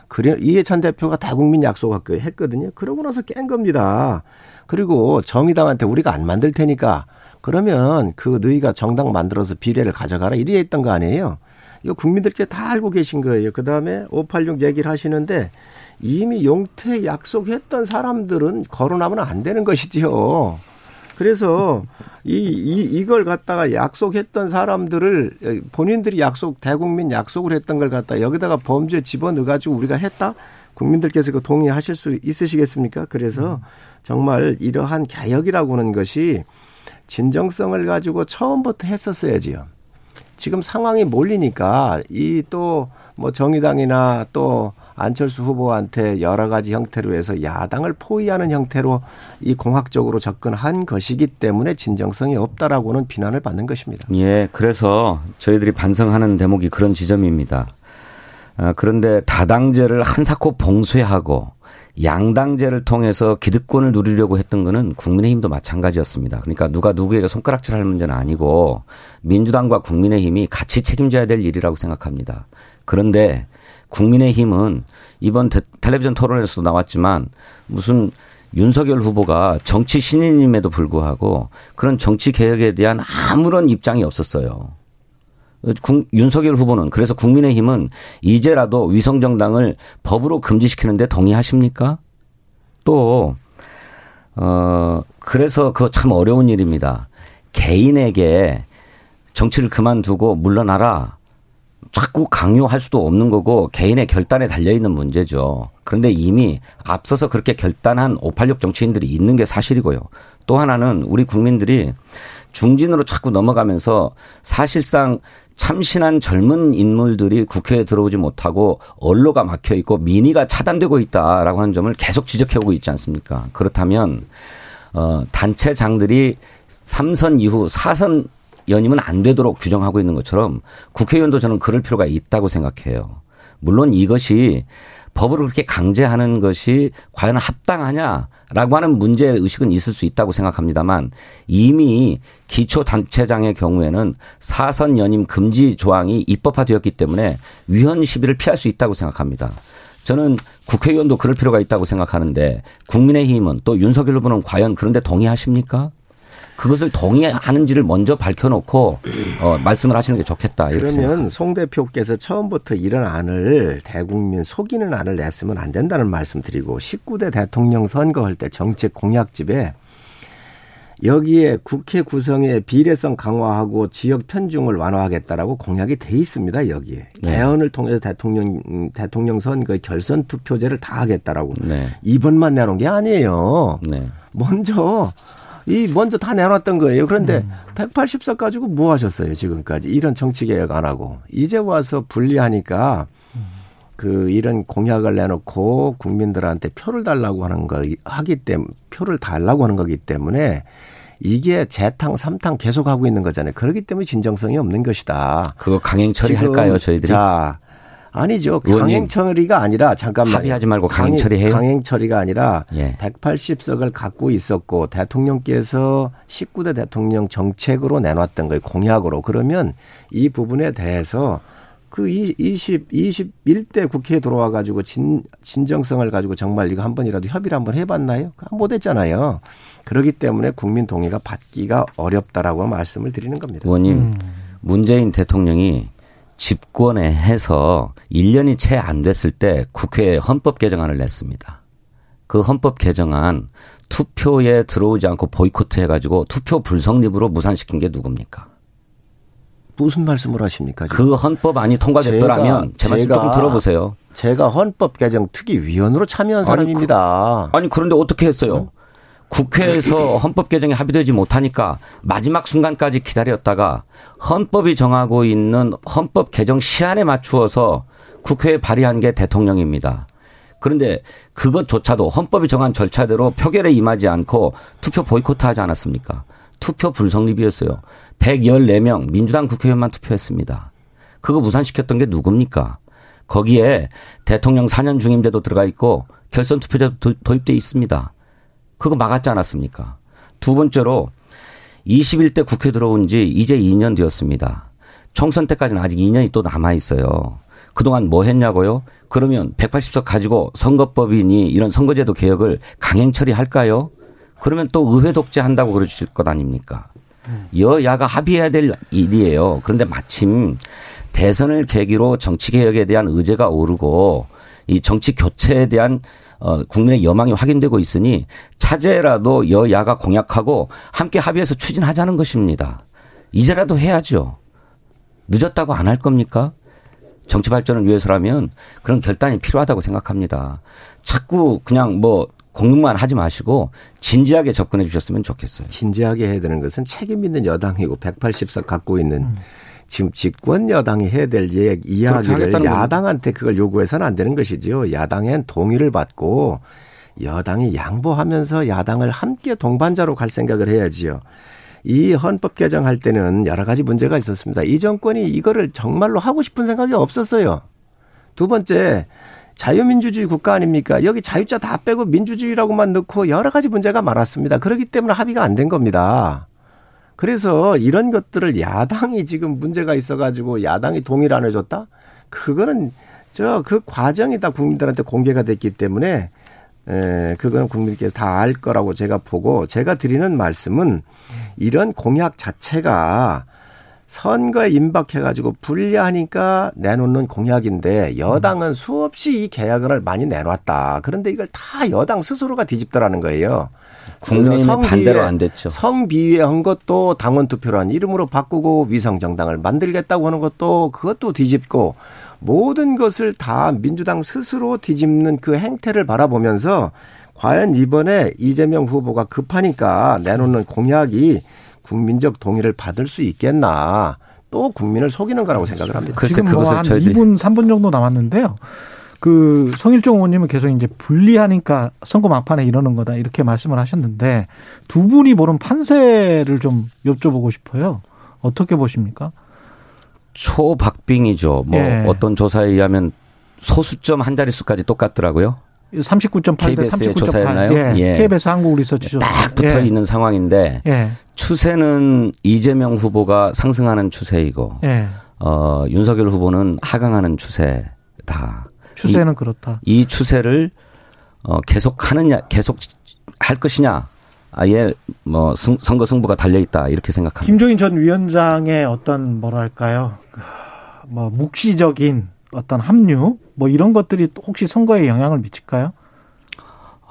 그래 이해찬 대표가 다국민 약속을 했거든요. 그러고 나서 깬 겁니다. 그리고 정의당한테 우리가 안 만들 테니까 그러면 그 너희가 정당 만들어서 비례를 가져가라 이래 했던 거 아니에요. 이거 국민들께 다 알고 계신 거예요. 그 다음에 586 얘기를 하시는데 이미 용태 약속했던 사람들은 거론하면 안 되는 것이지요. 그래서 이, 이, 이걸 갖다가 약속했던 사람들을 본인들이 약속, 대국민 약속을 했던 걸 갖다 여기다가 범죄 집어넣어 가지고 우리가 했다? 국민들께서 그 동의하실 수 있으시겠습니까? 그래서 정말 이러한 개혁이라고 하는 것이 진정성을 가지고 처음부터 했었어야지요. 지금 상황이 몰리니까 이 또 뭐 정의당이나 또 안철수 후보한테 여러 가지 형태로 해서 야당을 포위하는 형태로 이 공학적으로 접근한 것이기 때문에 진정성이 없다라고는 비난을 받는 것입니다. 예, 그래서 저희들이 반성하는 대목이 그런 지점입니다. 아, 그런데 다당제를 한사코 봉쇄하고 양당제를 통해서 기득권을 누리려고 했던 거는 국민의힘도 마찬가지였습니다. 그러니까 누가 누구에게 손가락질 할 문제는 아니고 민주당과 국민의힘이 같이 책임져야 될 일이라고 생각합니다. 그런데 국민의힘은 이번 텔레비전 토론에서도 나왔지만 무슨 윤석열 후보가 정치 신인임에도 불구하고 그런 정치 개혁에 대한 아무런 입장이 없었어요. 윤석열 후보는 그래서 국민의힘은 이제라도 위성정당을 법으로 금지시키는데 동의하십니까? 또, 어, 그래서 그거 참 어려운 일입니다. 개인에게 정치를 그만두고 물러나라. 자꾸 강요할 수도 없는 거고 개인의 결단에 달려 있는 문제죠. 그런데 이미 앞서서 그렇게 결단한 586 정치인들이 있는 게 사실이고요. 또 하나는 우리 국민들이 중진으로 자꾸 넘어가면서 사실상 참신한 젊은 인물들이 국회에 들어오지 못하고 언로가 막혀 있고 민의가 차단되고 있다라고 하는 점을 계속 지적해 오고 있지 않습니까? 그렇다면 어 단체장들이 3선 이후 4선 연임은 안 되도록 규정하고 있는 것처럼 국회의원도 저는 그럴 필요가 있다고 생각해요. 물론 이것이 법으로 그렇게 강제하는 것이 과연 합당하냐라고 하는 문제 의식은 있을 수 있다고 생각합니다만 이미 기초 단체장의 경우에는 사선 연임 금지 조항이 입법화되었기 때문에 위헌 시비를 피할 수 있다고 생각합니다. 저는 국회의원도 그럴 필요가 있다고 생각하는데 국민의힘은 또 윤석열 후보는 과연 그런데 동의하십니까? 그것을 동의하는지를 먼저 밝혀놓고 어, 말씀을 하시는 게 좋겠다. 그러면 생각합니다. 송 대표께서 처음부터 이런 안을 대국민 속이는 안을 냈으면 안 된다는 말씀드리고 19대 대통령 선거할 때 정책 공약집에 여기에 국회 구성의 비례성 강화하고 지역 편중을 완화하겠다라고 공약이 돼 있습니다. 여기에 네. 개헌을 통해서 대통령 대통령 선거의 결선 투표제를 다 하겠다라고 네. 이번만 내놓은 게 아니에요. 네. 먼저 이 먼저 다 내놨던 거예요. 그런데 음. 180석 가지고 뭐 하셨어요 지금까지 이런 정치 개혁 안 하고 이제 와서 분리하니까 그 이런 공약을 내놓고 국민들한테 표를 달라고 하는 거 하기 때문에 표를 달라고 하는 거기 때문에 이게 재탕, 삼탕 계속 하고 있는 거잖아요. 그렇기 때문에 진정성이 없는 것이다. 그거 강행 처리할까요, 저희들이? 자, 아니죠. 강행 처리가 아니라 잠깐만 합의하지 말고 강행 처리해요. 강행 처리가 아니라 예. 180석을 갖고 있었고 대통령께서 19대 대통령 정책으로 내놨던 거예요. 공약으로. 그러면 이 부분에 대해서 그 20, 21대 국회에 들어와 가지고 진, 진정성을 가지고 정말 이거 한 번이라도 협의를 한 번 해봤나요? 못 했잖아요. 그렇기 때문에 국민 동의가 받기가 어렵다라고 말씀을 드리는 겁니다. 의원님, 음. 문재인 대통령이 집권에 해서 1년이 채 안 됐을 때 국회에 헌법 개정안을 냈습니다. 그 헌법 개정안 투표에 들어오지 않고 보이코트 해가지고 투표 불성립으로 무산시킨 게 누굽니까? 무슨 말씀을 하십니까? 지금? 그 헌법안이 통과됐더라면 제가, 제 말씀 좀 들어보세요. 제가 헌법 개정 특위 위원으로 참여한 사람입니다. 그, 아니 그런데 어떻게 했어요? 국회에서 헌법 개정이 합의되지 못하니까 마지막 순간까지 기다렸다가 헌법이 정하고 있는 헌법 개정 시한에 맞추어서 국회에 발의한 게 대통령입니다. 그런데 그것조차도 헌법이 정한 절차대로 표결에 임하지 않고 투표 보이콧 하지 않았습니까? 투표 불성립이었어요. 114명 민주당 국회의원만 투표했습니다. 그거 무산시켰던 게 누굽니까? 거기에 대통령 4년 중임제도 들어가 있고 결선 투표제도 도입돼 있습니다. 그거 막았지 않았습니까? 두 번째로 21대 국회 들어온 지 이제 2년 되었습니다. 총선 때까지는 아직 2년이 또 남아 있어요. 그동안 뭐 했냐고요? 그러면 180석 가지고 선거법이니 이런 선거제도 개혁을 강행 처리할까요? 그러면 또 의회 독재한다고 그러실 것 아닙니까? 여야가 합의해야 될 일이에요. 그런데 마침 대선을 계기로 정치 개혁에 대한 의제가 오르고 이 정치 교체에 대한 어, 국민의 여망이 확인되고 있으니 차제라도 여야가 공약하고 함께 합의해서 추진하자는 것입니다. 이제라도 해야죠. 늦었다고 안 할 겁니까? 정치 발전을 위해서라면 그런 결단이 필요하다고 생각합니다. 자꾸 그냥 뭐 공격만 하지 마시고 진지하게 접근해 주셨으면 좋겠어요. 진지하게 해야 되는 것은 책임 있는 여당이고 180석 갖고 있는 음. 지금 집권 여당이 해야 될 이야기를 야당한테 그걸 요구해서는 안 되는 것이지요. 야당엔 동의를 받고 여당이 양보하면서 야당을 함께 동반자로 갈 생각을 해야지요. 이 헌법 개정할 때는 여러 가지 문제가 있었습니다. 이 정권이 이거를 정말로 하고 싶은 생각이 없었어요. 두 번째, 자유민주주의 국가 아닙니까? 여기 자유자 다 빼고 민주주의라고만 넣고 여러 가지 문제가 많았습니다. 그렇기 때문에 합의가 안 된 겁니다. 그래서 이런 것들을 야당이 지금 문제가 있어가지고 야당이 동의를 안 해줬다? 그거는 저 그 과정이 다 국민들한테 공개가 됐기 때문에 에, 그건 국민께서 다 알 거라고 제가 보고 제가 드리는 말씀은 이런 공약 자체가 선거에 임박해가지고 불리하니까 내놓는 공약인데 여당은 수없이 이 계약을 많이 내놨다. 그런데 이걸 다 여당 스스로가 뒤집더라는 거예요. 국민의 반대로 안 됐죠. 성비위한 것도 당원 투표란 이름으로 바꾸고 위성 정당을 만들겠다고 하는 것도 그것도 뒤집고 모든 것을 다 민주당 스스로 뒤집는 그 행태를 바라보면서 과연 이번에 이재명 후보가 급하니까 내놓는 공약이 국민적 동의를 받을 수 있겠나. 또 국민을 속이는 거라고 생각을 합니다. 지금 뭐한 2분, 3분 정도 남았는데요. 그 성일종 의원님은 계속 이제 분리하니까 선거 막판에 이러는 거다 이렇게 말씀을 하셨는데 두 분이 보는 판세를 좀 여쭤보고 싶어요. 어떻게 보십니까? 초박빙이죠. 뭐 예. 어떤 조사에 의하면 소수점 한 자릿수까지 똑같더라고요. 39.8대 39.8. 예. 예. KBS 한국 리서치 딱 붙어 예. 있는 상황인데 예. 추세는 이재명 후보가 상승하는 추세이고 예. 어, 윤석열 후보는 하강하는 추세다. 추세는 이, 그렇다. 이 추세를 어, 계속 하느냐, 계속 할 것이냐, 아예 뭐 승, 선거 승부가 달려 있다 이렇게 생각합니다. 김종인 전 위원장의 어떤 뭐랄까요, 뭐 묵시적인 어떤 합류, 뭐 이런 것들이 혹시 선거에 영향을 미칠까요?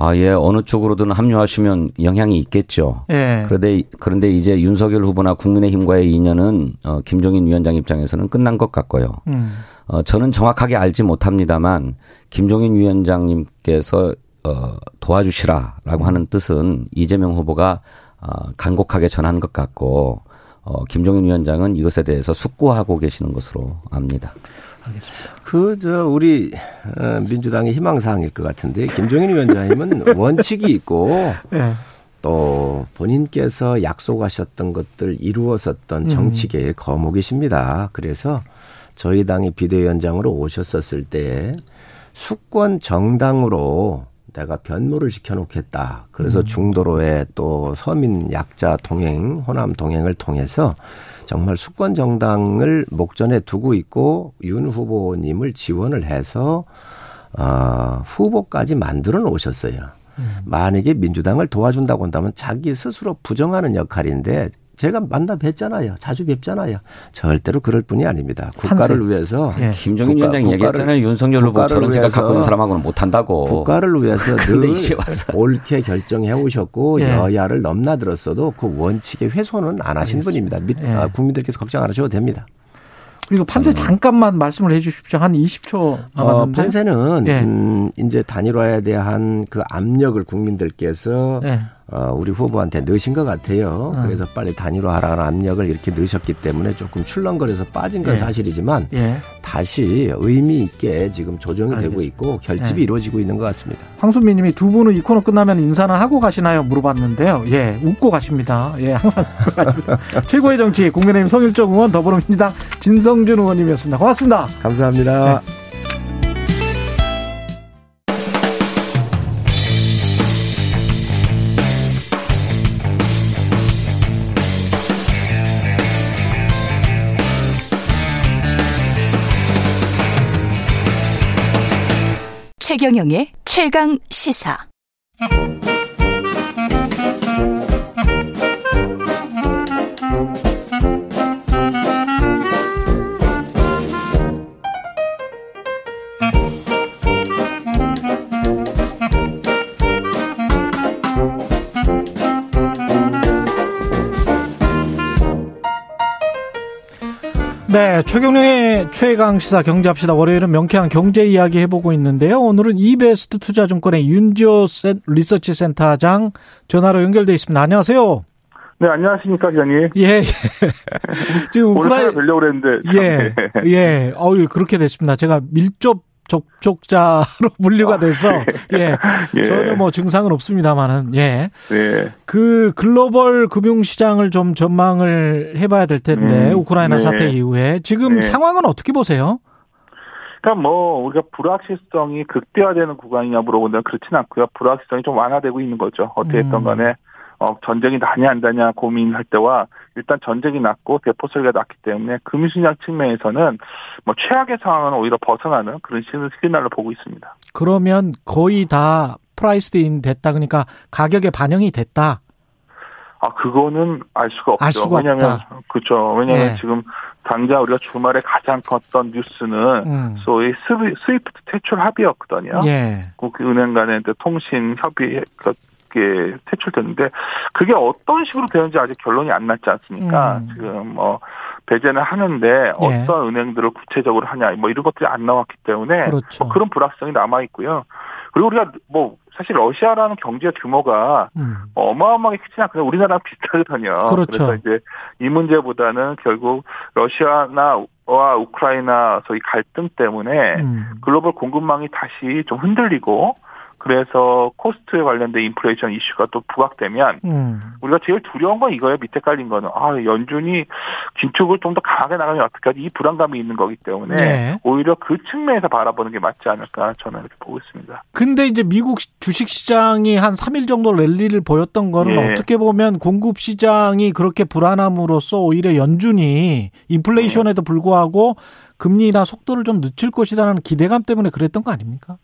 아, 예, 어느 쪽으로든 합류하시면 영향이 있겠죠. 예. 그런데, 그런데 이제 윤석열 후보나 국민의힘과의 인연은, 어, 김종인 위원장 입장에서는 끝난 것 같고요. 음. 어, 저는 정확하게 알지 못합니다만, 김종인 위원장님께서, 어, 도와주시라라고 하는 뜻은 이재명 후보가, 어, 간곡하게 전한 것 같고, 어, 김종인 위원장은 이것에 대해서 숙고하고 계시는 것으로 압니다. 알겠습니다. 그, 저, 우리, 어, 민주당의 희망사항일 것 같은데, 김종인 위원장님은 원칙이 있고, 네. 또 본인께서 약속하셨던 것들 이루었었던 음. 정치계의 거목이십니다. 그래서 저희 당이 비대위원장으로 오셨었을 때 수권 정당으로 내가 변모를 시켜놓겠다. 그래서 음. 중도로의 또 서민 약자 동행, 호남 동행을 통해서 정말 수권 정당을 목전에 두고 있고 윤 후보님을 지원을 해서 어, 후보까지 만들어 놓으셨어요. 음. 만약에 민주당을 도와준다고 한다면 자기 스스로 부정하는 역할인데 제가 만나 뵀잖아요. 자주 뵙잖아요. 절대로 그럴 뿐이 아닙니다. 국가를 한세. 위해서 예. 김정인 국가, 위원장이 얘기했잖아요. 윤석열 후보 저런 생각 갖고 있는 사람하고는 못한다고. 국가를 위해서 늘 옳게 결정해 오셨고 예. 여야를 넘나들었어도 그 원칙의 훼손은 안 하신 알겠습니다. 분입니다. 예. 아, 국민들께서 걱정 안 하셔도 됩니다. 그리고 판세 잠깐만 말씀을 해 주십시오. 한 20초 남았는데. 어, 판세는 예. 음, 이제 단일화에 대한 그 압력을 국민들께서 예. 어, 우리 후보한테 넣으신 것 같아요. 어. 그래서 빨리 단일화하라는 압력을 이렇게 넣으셨기 때문에 조금 출렁거려서 빠진 건 예. 사실이지만 예. 다시 의미 있게 지금 조정이 알겠습니다. 되고 있고 결집이 예. 이루어지고 있는 것 같습니다. 황순미 님이 두 분은 이 코너 끝나면 인사는 하고 가시나요? 물어봤는데요. 예, 웃고 가십니다. 예, 항상 최고의 정치 국민의힘 성일정 의원 더불어민주당 진성준 의원님이었습니다. 고맙습니다. 감사합니다. 최경영의 최강 시사. 네, 최경영의 최강 시사 경제합시다. 월요일은 명쾌한 경제 이야기 해보고 있는데요. 오늘은 이베스트 투자증권의 윤지호 리서치 센터장 전화로 연결돼 있습니다. 안녕하세요. 네, 안녕하십니까, 기자님. 예, 예. 지금 우크라이나 뵈려고 그랬는데. 예, 예. 어유 그렇게 됐습니다. 제가 밀접 접촉자로 분류가 아, 돼서 아, 예. 예. 전혀 뭐 증상은 없습니다만은 예. 네. 그 글로벌 금융 시장을 좀 전망을 해 봐야 될 텐데 음, 우크라이나 네. 사태 이후에 지금 네. 상황은 어떻게 보세요? 그러니까 뭐 우리가 불확실성이 극대화되는 구간이냐 물어본다면 그렇지는 않고요. 불확실성이 좀 완화되고 있는 거죠. 어떻게 했던 음. 간에 어, 전쟁이 나냐 안 나냐 고민할 때와 일단 전쟁이 났고 대포 소리가 났기 때문에 금융시장 측면에서는 뭐 최악의 상황은 오히려 벗어나는 그런 시그널을 보고 있습니다. 그러면 거의 다 price in 됐다 그러니까 가격에 반영이 됐다. 아 그거는 알 수가 없죠. 알 수가 왜냐하면. 그렇죠. 왜냐하면 네. 지금 당장 우리가 주말에 가장 컸던 뉴스는 음. 소위 스위프트 퇴출 합의였거든요. 예. 은행 간의 통신 협의 그게 퇴출됐는데 그게 어떤 식으로 되는지 아직 결론이 안 났지 않습니까? 음. 지금 뭐 배제는 하는데 예. 어떤 은행들을 구체적으로 하냐 뭐 이런 것들이 안 나왔기 때문에 그렇죠. 뭐 그런 불확성이 남아 있고요. 그리고 우리가 뭐 사실 러시아라는 경제 규모가 음. 어마어마하게 크지 않거든요. 우리나라랑 비슷하거든요. 그렇죠. 그래서 이제 이 문제보다는 결국 러시아나 와 우크라이나 소위 갈등 때문에 음. 글로벌 공급망이 다시 좀 흔들리고 그래서 코스트에 관련된 인플레이션 이슈가 또 부각되면 음. 우리가 제일 두려운 건 이거예요. 밑에 깔린 거는 아 연준이 긴축을 좀 더 강하게 나가면 어떡하지 이 불안감이 있는 거기 때문에 네. 오히려 그 측면에서 바라보는 게 맞지 않을까 저는 이렇게 보고 있습니다. 근데 이제 미국 주식 시장이 한 3일 정도 랠리를 보였던 거는 네. 어떻게 보면 공급 시장이 그렇게 불안함으로써 오히려 연준이 인플레이션에도 불구하고 금리나 속도를 좀 늦출 것이라는 기대감 때문에 그랬던 거 아닙니까?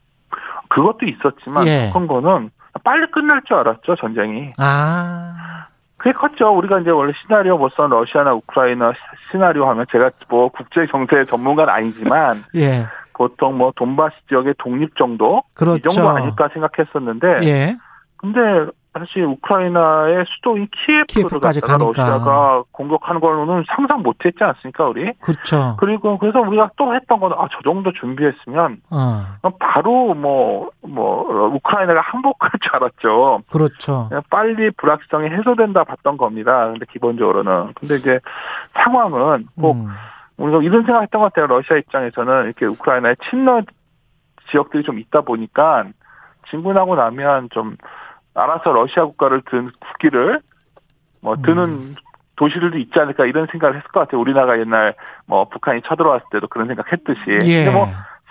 그것도 있었지만 예. 큰 거는 빨리 끝날 줄 알았죠 전쟁이. 아. 그게 컸죠. 우리가 이제 원래 시나리오 벌써 러시아나 우크라이나 시나리오 하면 제가 뭐 국제 정세 전문가는 아니지만 예. 보통 뭐 돈바스 지역의 독립 정도 그렇죠. 이 정도 아닐까 생각했었는데 예. 근데 사실 우크라이나의 수도인 키예프를 갖다가 러시아가 공격하는 걸로는 상상 못했지 않습니까 우리? 그렇죠. 그리고 그래서 우리가 또 했던 거는 아저 정도 준비했으면 어. 바로 뭐뭐 뭐 우크라이나가 항복할 줄 알았죠. 그렇죠. 빨리 불확실성이 해소된다 봤던 겁니다. 근데 기본적으로는 근데 이제 상황은 꼭 음. 우리가 이런 생각했던 것 같아요. 러시아 입장에서는 이렇게 우크라이나의 친러 지역들이 좀 있다 보니까 진군하고 나면 좀 알아서 러시아 국가를 든 국기를 뭐 음. 드는 음. 도시들도 있지 않을까 이런 생각을 했을 것 같아요. 우리나라가 옛날 뭐 북한이 쳐들어왔을 때도 그런 생각했듯이. 예. 근데 뭐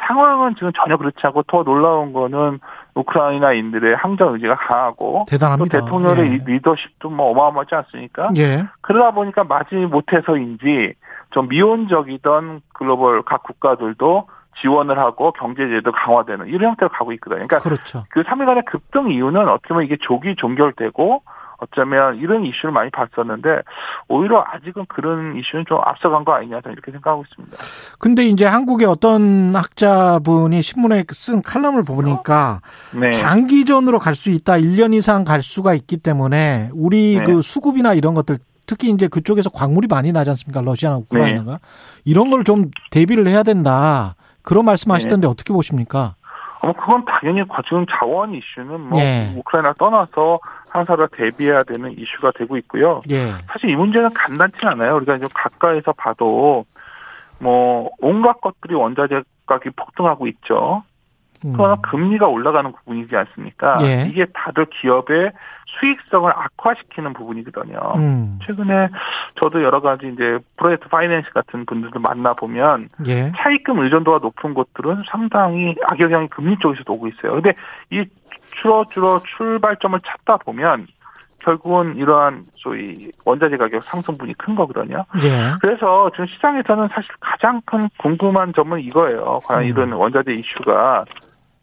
상황은 지금 전혀 그렇지 않고 더 놀라운 거는 우크라이나인들의 항전 의지가 강하고 대단합니다. 또 대통령의 예. 리더십도 뭐 어마어마하지 않습니까? 예. 그러다 보니까 맞지 못해서인지 좀 미온적이던 글로벌 각 국가들도 지원을 하고 경제제도 강화되는 이런 형태로 가고 있거든요. 그러니까 그렇죠. 그 3일간의 급등 이유는 어떻게 보면 이게 조기 종결되고 어쩌면 이런 이슈를 많이 봤었는데 오히려 아직은 그런 이슈는 좀 앞서간 거 아니냐 저는 이렇게 생각하고 있습니다. 근데 이제 한국의 어떤 학자분이 신문에 쓴 칼럼을 보니까 네. 장기전으로 갈 수 있다. 1년 이상 갈 수가 있기 때문에 우리 네. 그 수급이나 이런 것들 특히 이제 그쪽에서 광물이 많이 나지 않습니까? 러시아나 우크라이나가. 네. 이런 걸 좀 대비를 해야 된다. 그런 말씀하시던데 네. 어떻게 보십니까? 어, 그건 당연히 지금 자원 이슈는 뭐 예. 우크라이나 떠나서 항사를 대비해야 되는 이슈가 되고 있고요. 예. 사실 이 문제는 간단치 않아요. 우리가 이제 가까이서 봐도 뭐 온갖 것들이 원자재 가격이 폭등하고 있죠. 그러나 음. 금리가 올라가는 부분이지 않습니까? 예. 이게 다들 기업의 수익성을 악화시키는 부분이거든요. 음. 최근에 저도 여러 가지 이제 프로젝트 파이낸스 같은 분들도 만나 보면 예. 차입금 의존도가 높은 곳들은 상당히 악영향이 금리 쪽에서도 오고 있어요. 근데 이 줄어 줄어 출발점을 찾다 보면 결국은 이러한 소위 원자재 가격 상승분이 큰 거거든요. 예. 그래서 지금 시장에서는 사실 가장 큰 궁금한 점은 이거예요. 과연 음. 이런 원자재 이슈가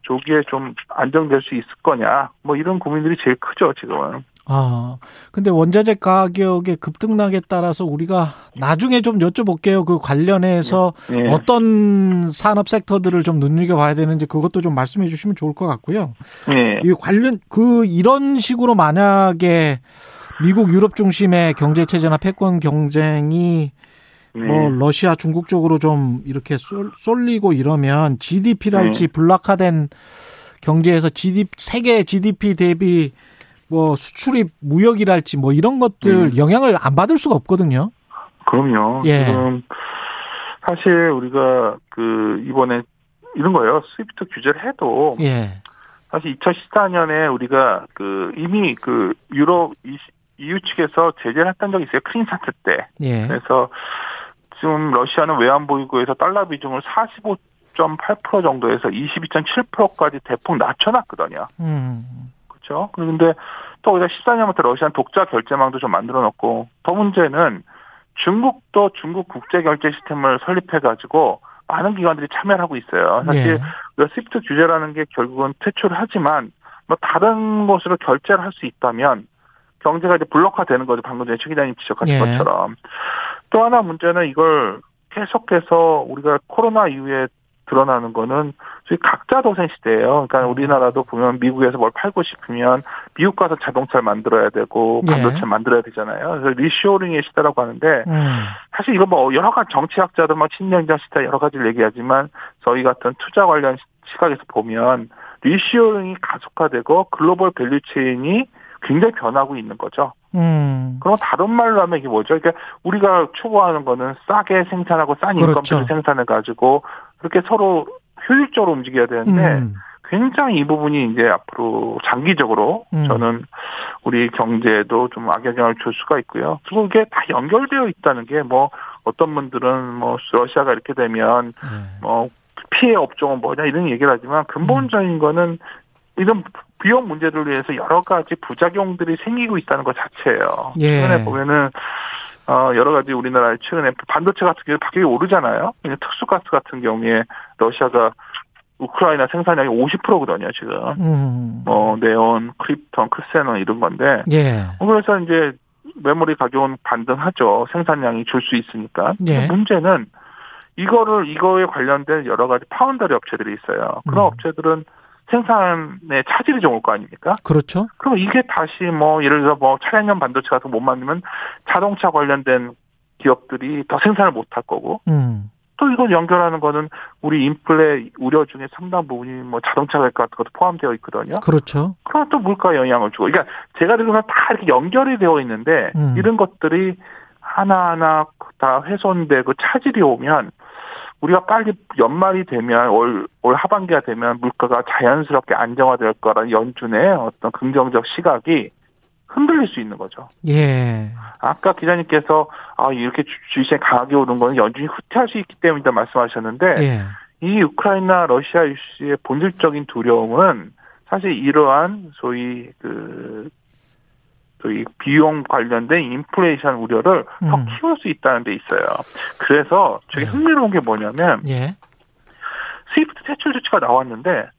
조기에 좀 안정될 수 있을 거냐. 뭐 이런 고민들이 제일 크죠, 지금은. 아, 근데 원자재 가격의 급등락에 따라서 우리가 나중에 좀 여쭤볼게요. 그 관련해서 네. 어떤 산업 섹터들을 좀 눈여겨 봐야 되는지 그것도 좀 말씀해 주시면 좋을 것 같고요. 네. 이 관련, 그, 이런 식으로 만약에 미국 유럽 중심의 경제 체제나 패권 경쟁이 네. 뭐 러시아 중국 쪽으로 좀 이렇게 쏠리고 이러면 GDP랄지 네. 블락화된 경제에서 GDP 세계 GDP 대비 뭐 수출입 무역이랄지 뭐 이런 것들 네. 영향을 안 받을 수가 없거든요. 그럼요. 예. 지금 사실 우리가 그 이번에 이런 거예요. 스위프트 규제를 해도 예. 사실 2014년에 우리가 그 이미 그 유럽 EU 측에서 제재를 했던 적이 있어요. 크린 사태 때. 예. 그래서 지금 러시아는 외환보유고에서 달러 비중을 45.8% 정도에서 22.7%까지 대폭 낮춰놨거든요. 음. 그렇죠. 그런데 또 우리가 14년부터 러시아는 독자 결제망도 좀 만들어 놓고 더 문제는 중국도 중국 국제 결제 시스템을 설립해 가지고 많은 기관들이 참여를 하고 있어요. 사실 네. 스위프트 규제라는 게 결국은 퇴출을 하지만 뭐 다른 곳으로 결제를 할 수 있다면 경제가 이제 블록화되는 거죠. 방금 전에 최 기자님 지적하신 예. 것처럼. 또 하나 문제는 이걸 계속해서 우리가 코로나 이후에 드러나는 거는 저희 각자 도생 시대예요. 그러니까 음. 우리나라도 보면 미국에서 뭘 팔고 싶으면 미국 가서 자동차를 만들어야 되고 예. 반도체 를 만들어야 되잖아요. 그래서 리쇼링의 시대라고 하는데 음. 사실 이거 뭐 여러 가지 정치학자들 막 신냉전 시대 여러 가지를 얘기하지만 저희 같은 투자 관련 시각에서 보면 reshoring이 가속화되고 global value chain이 굉장히 변하고 있는 거죠. 음. 그럼 다른 말로 하면 이게 뭐죠? 그러니까 우리가 추구하는 거는 싸게 생산하고 싼 인건비를 그렇죠. 생산해 가지고 그렇게 서로 효율적으로 움직여야 되는데 음. 굉장히 이 부분이 이제 앞으로 장기적으로 음. 저는 우리 경제에도 좀 악영향을 줄 수가 있고요. 그리고 이게 다 연결되어 있다는 게 뭐 어떤 분들은 뭐 러시아가 이렇게 되면 네. 뭐 피해 업종은 뭐냐 이런 얘기를 하지만 근본적인 음. 거는 이런 비용 문제를 위해서 여러 가지 부작용들이 생기고 있다는 것 자체예요. 예. 최근에 보면은 어 여러 가지 우리나라의 최근에 반도체 같은 경우 가격이 오르잖아요. 특수가스 같은 경우에 러시아가 우크라이나 생산량이 50%거든요, 지금. 음. 뭐, 네온, 크립톤, 크세논 이런 건데. 예. 그래서 이제 메모리 가격은 반등하죠. 생산량이 줄 수 있으니까. 예. 문제는 이거를, 이거에 관련된 여러 가지 파운더리 업체들이 있어요. 그런 음. 업체들은 생산에 차질이 좀 올 거 아닙니까? 그렇죠. 그럼 이게 다시 뭐, 예를 들어 뭐 차량용 반도체 같은 거 못 만들면 자동차 관련된 기업들이 더 생산을 못 할 거고. 음. 또 이걸 연결하는 거는 우리 인플레 우려 중에 상당 부분이 뭐 자동차 가격 같은 것도 포함되어 있거든요. 그렇죠. 그럼 또 물가 영향을 주고. 그러니까 제가 들으면 다 이렇게 연결이 되어 있는데 음. 이런 것들이 하나하나 다 훼손되고 차질이 오면 우리가 빨리 연말이 되면 올, 올 하반기가 되면 물가가 자연스럽게 안정화될 거라는 연준의 어떤 긍정적 시각이 흔들릴 수 있는 거죠. 예. 아까 기자님께서 아 이렇게 주식이 강하게 오른 거는 연준이 후퇴할 수 있기 때문이다 말씀하셨는데 예. 이 우크라이나 러시아 이슈의 본질적인 두려움은 사실 이러한 소위 그 소위 비용 관련된 인플레이션 우려를 음. 더 키울 수 있다는 데 있어요. 그래서 저게 예. 흥미로운 게 뭐냐면 예. 스위프트 퇴출 조치가 나왔는데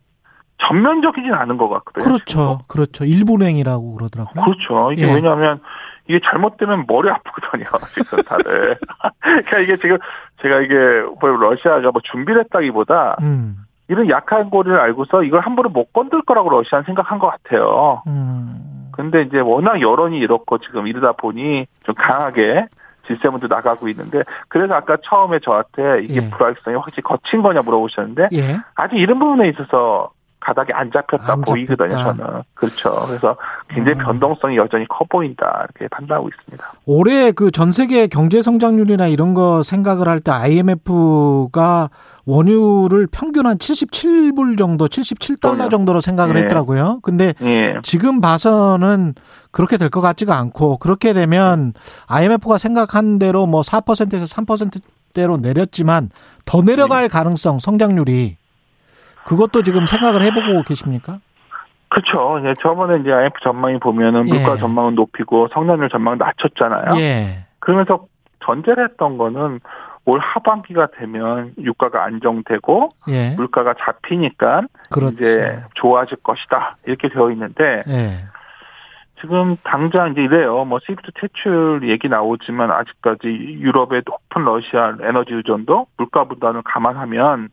전면적이진 않은 것 같거든요. 그렇죠. 지금. 그렇죠. 일본행이라고 그러더라고요. 그렇죠. 이게 예. 왜냐하면 이게 잘못되면 머리 아프거든요. 지금 다들. 그러니까 이게 지금 제가 이게 뭐 러시아가 뭐 준비를 했다기보다 음. 이런 약한 거를 알고서 이걸 함부로 못 건들 거라고 러시아는 생각한 것 같아요. 음. 근데 이제 워낙 여론이 이렇고 지금 이러다 보니 좀 강하게 질세문도 나가고 있는데 그래서 아까 처음에 저한테 이게 예. 불확실성이 확실히 거친 거냐 물어보셨는데 예. 아직 이런 부분에 있어서 가닥이 안 잡혔다 안 보이거든요, 저는. 그렇죠. 그래서 굉장히 음. 변동성이 여전히 커 보인다, 이렇게 판단하고 있습니다. 올해 그 전 세계 경제 성장률이나 이런 거 생각을 할 때 IMF가 원유를 평균 한 77불 정도, 77달러 정도로 생각을 예. 했더라고요. 근데 예. 지금 봐서는 그렇게 될 것 같지가 않고 그렇게 되면 IMF가 생각한 대로 뭐 4%에서 3%대로 내렸지만 더 내려갈 예. 가능성, 성장률이 그것도 지금 생각을 해보고 계십니까? 그렇죠. 예, 저번에 이제 IMF 전망이 보면은 물가 예. 전망은 높이고 성장률 전망은 낮췄잖아요. 예. 그러면서 전제를 했던 거는 올 하반기가 되면 유가가 안정되고 예. 물가가 잡히니까 그렇지. 이제 좋아질 것이다 이렇게 되어 있는데 예. 지금 당장 이제 이래요. 뭐 스위프트 퇴출 얘기 나오지만 아직까지 유럽의 높은 러시아 에너지 의존도 물가 부담을 감안하면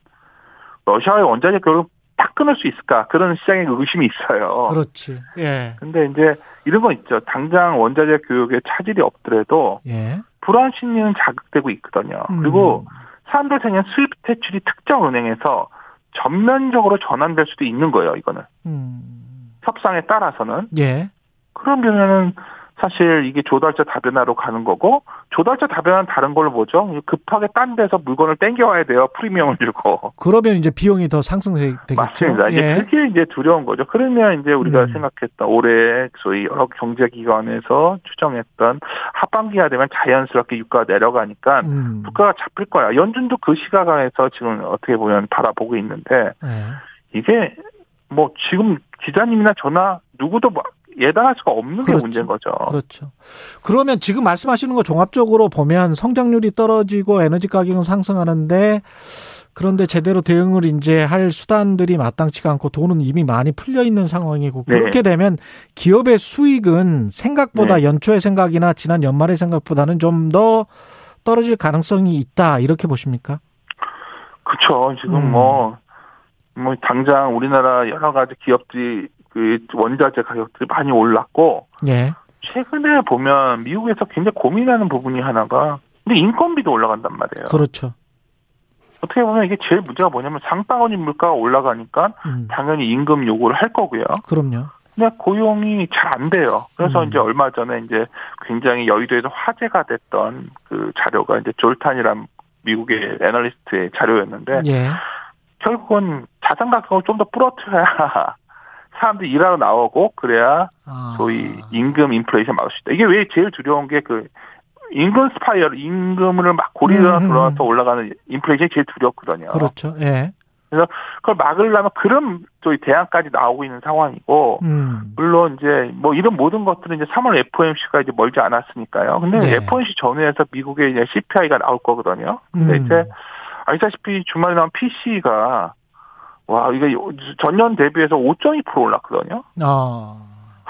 러시아의 원자력 교육을 딱 끊을 수 있을까 그런 시장의 의심이 있어요. 그렇지. 예. 근데 이제 이런 거 있죠. 당장 원자력 교육에 차질이 없더라도 예. 불안 심리는 자극되고 있거든요. 음. 그리고 사람들 생각엔 수입 대출이 특정 은행에서 전면적으로 전환될 수도 있는 거예요. 이거는 음. 협상에 따라서는. 예. 그러면은 사실 이게 조달자 다변화로 가는 거고 조달자 다변화는 다른 걸로 보죠. 급하게 딴 데서 물건을 땡겨와야 돼요. 프리미엄을 주고. 그러면 이제 비용이 더 상승되겠죠. 맞습니다. 이제 예. 그게 이제 두려운 거죠. 그러면 이제 우리가 음. 생각했던 올해 소위 여러 경제기관에서 추정했던 하반기가 되면 자연스럽게 유가가 내려가니까 음. 물가가 잡힐 거야. 연준도 그 시각에서 지금 어떻게 보면 바라보고 있는데 예. 이게 뭐 지금 기자님이나 저나 누구도 예단할 수가 없는 그렇죠. 게 문제인 거죠. 그렇죠. 그러면 지금 말씀하시는 거 종합적으로 보면 성장률이 떨어지고 에너지 가격은 상승하는데 그런데 제대로 대응을 이제 할 수단들이 마땅치가 않고 돈은 이미 많이 풀려 있는 상황이고 네. 그렇게 되면 기업의 수익은 생각보다 네. 연초의 생각이나 지난 연말의 생각보다는 좀 더 떨어질 가능성이 있다 이렇게 보십니까? 그렇죠. 지금 음. 뭐뭐 뭐 당장 우리나라 여러 가지 기업들이 그 원자재 가격들이 많이 올랐고 예. 최근에 보면 미국에서 굉장히 고민하는 부분이 하나가 근데 인건비도 올라간단 말이에요. 그렇죠. 어떻게 보면 이게 제일 문제가 뭐냐면 상방원인 물가가 올라가니까 음. 당연히 임금 요구를 할 거고요. 그럼요. 근데 고용이 잘 안 돼요. 그래서 음. 이제 얼마 전에 이제 굉장히 여의도에서 화제가 됐던 그 자료가 이제 졸탄이란 미국의 애널리스트의 자료였는데 예. 결국은 자산 가격을 좀더 부러뜨려야 사람들이 일하러 나오고 그래야 아. 소위 임금 인플레이션 막을 수 있다. 이게 왜 제일 두려운 게 그 임금 스파이럴, 임금을 막 고리가 음, 음. 돌아와서 올라가는 인플레이션이 제일 두렵거든요. 그렇죠. 예. 그래서 그걸 막으려면 그런 저희 대안까지 나오고 있는 상황이고 음. 물론 이제 뭐 이런 모든 것들은 이제 3월 FOMC가 이제 멀지 않았으니까요. 근데 네. FOMC 전후에서 미국의 이제 CPI가 나올 거거든요. 근데 음. 이제 아시다시피 주말에 나온 PC가 와 이게 전년 대비해서 5.2% 올랐거든요. 아.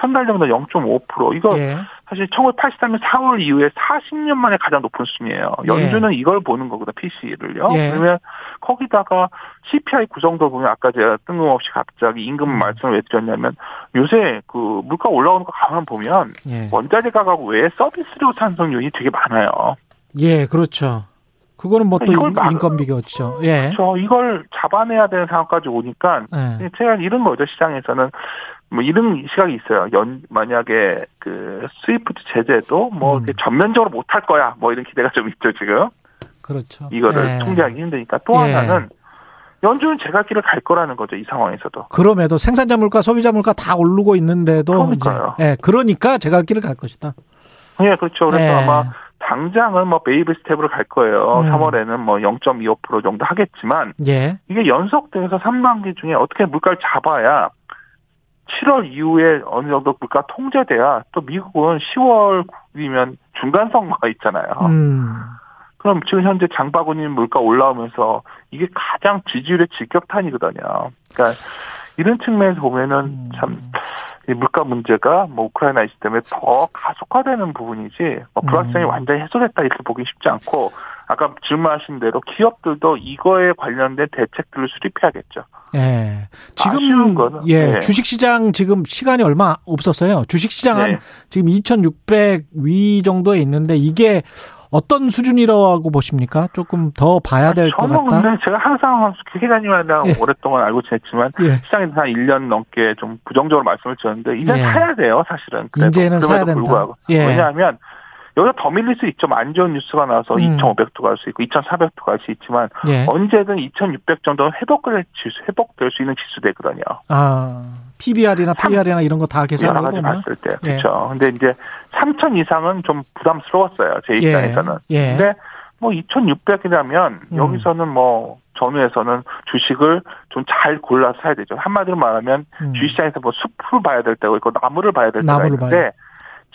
한달 정도 0.5% 이거 예. 사실 1983년 4월 이후에 40년 만에 가장 높은 수준이에요. 연준은 이걸 보는 거거든 PC를요. 예. 그러면 거기다가 CPI 구성도 보면 아까 제가 뜬금없이 갑자기 임금 음. 말씀을 왜 드렸냐면 요새 그 물가 올라오는 거 가만 보면 예. 원자재 가격 외에 서비스료 산성률이 되게 많아요. 예, 그렇죠. 그거는 뭐또 이걸 막- 인건비겠죠. 예. 그렇죠. 이걸 잡아내야 되는 상황까지 오니까 예. 제가 이런 거죠 시장에서는 뭐 이런 시각이 있어요. 연 만약에 그 스위프트 제재도 뭐 음. 전면적으로 못 할 거야. 뭐 이런 기대가 좀 있죠 지금 그렇죠. 이거를 예. 통제하기 힘드니까 또 예. 하나는 연준은 제 갈 길을 갈 거라는 거죠 이 상황에서도. 그럼에도 생산자 물가, 소비자 물가 다 오르고 있는데도 그러니까요. 이제 예, 그러니까 제 갈 길을 갈 것이다. 예, 그렇죠. 그래서 예. 아마 당장은 뭐 baby step으로 갈 거예요. 음. 3월에는 뭐 0.25% 정도 하겠지만 예. 이게 연속돼서 상반기 중에 어떻게 물가를 잡아야 7월 이후에 어느 정도 물가 통제돼야 또 미국은 10월 9일이면 중간 선거가 있잖아요. 음. 그럼 지금 현재 장바구니 물가 올라오면서 이게 가장 지지율의 직격탄이거든요. 그러니까 이런 측면에서 보면은 음. 참, 이 물가 문제가 뭐 우크라이나 이슈 때문에 더 가속화되는 부분이지, 뭐 불확실성이 음. 완전히 해소됐다 이렇게 보기 쉽지 않고, 아까 질문하신 대로 기업들도 이거에 관련된 대책들을 수립해야겠죠. 예. 지금 거는, 예, 네. 주식 시장 지금 시간이 얼마 없었어요. 주식 시장 한 네. 지금 2,600위 정도에 있는데 이게 어떤 수준이라고 보십니까? 조금 더 봐야 될것 저는 같다. 근데 제가 항상 기자님이랑 예. 오랫동안 알고 지냈지만 예. 시장에 대해서 한 1년 넘게 좀 부정적으로 말씀을 드렸는데 이제 예. 사야 돼요 사실은. 이제는 사야 된다. 불구하고. 예. 왜냐하면 여기서 더 밀릴 수 있죠. 안 좋은 뉴스가 나와서 음. 2,500도 갈 수 있고 2,400도 갈 수 있지만 예. 언제든 2,600 정도는 회복될 지수, 회복될 수 있는 지수되거든요. 아, PBR이나 PR이나 이런 거다 여러 계산해 가지 봤을 때 예. 그렇죠. 근데 이제 3,000 이상은 좀 부담스러웠어요. 제 예. 입장에서는. 예. 근데 뭐 2,600이라면 음. 여기서는 뭐 전후에서는 주식을 좀 잘 골라서 사야 되죠. 한마디로 말하면 음. 주식시장에서 뭐 숲을 봐야 될 때가 있고 나무를 봐야 될 때가 나무를 있는데 봐야.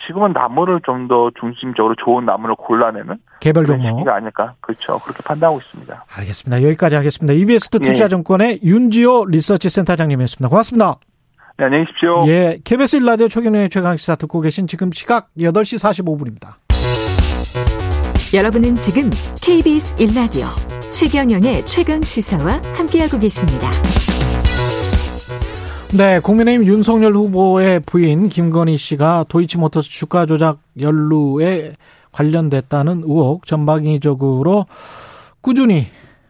지금은 나무를 좀 더 중심적으로 좋은 나무를 골라내는 개별 그런 종목. 시기가 아닐까 그렇죠. 그렇게 판단하고 있습니다. 알겠습니다. 여기까지 하겠습니다. EBS 예. 투자증권의 윤지호 리서치 센터장님이었습니다. 고맙습니다. 네, 안녕히 계십시오. 예, KBS 1라디오 최경영의 최강시사 듣고 계신 지금 시각 8시 45분입니다. 여러분은 지금 KBS 1라디오 최경영의 최강 시사와 함께하고 계십니다. 네, 국민의힘 윤석열 후보의 부인 김건희 씨가 도이치모터스 주가 조작 연루에 관련됐다는 의혹 전방위적으로 꾸준히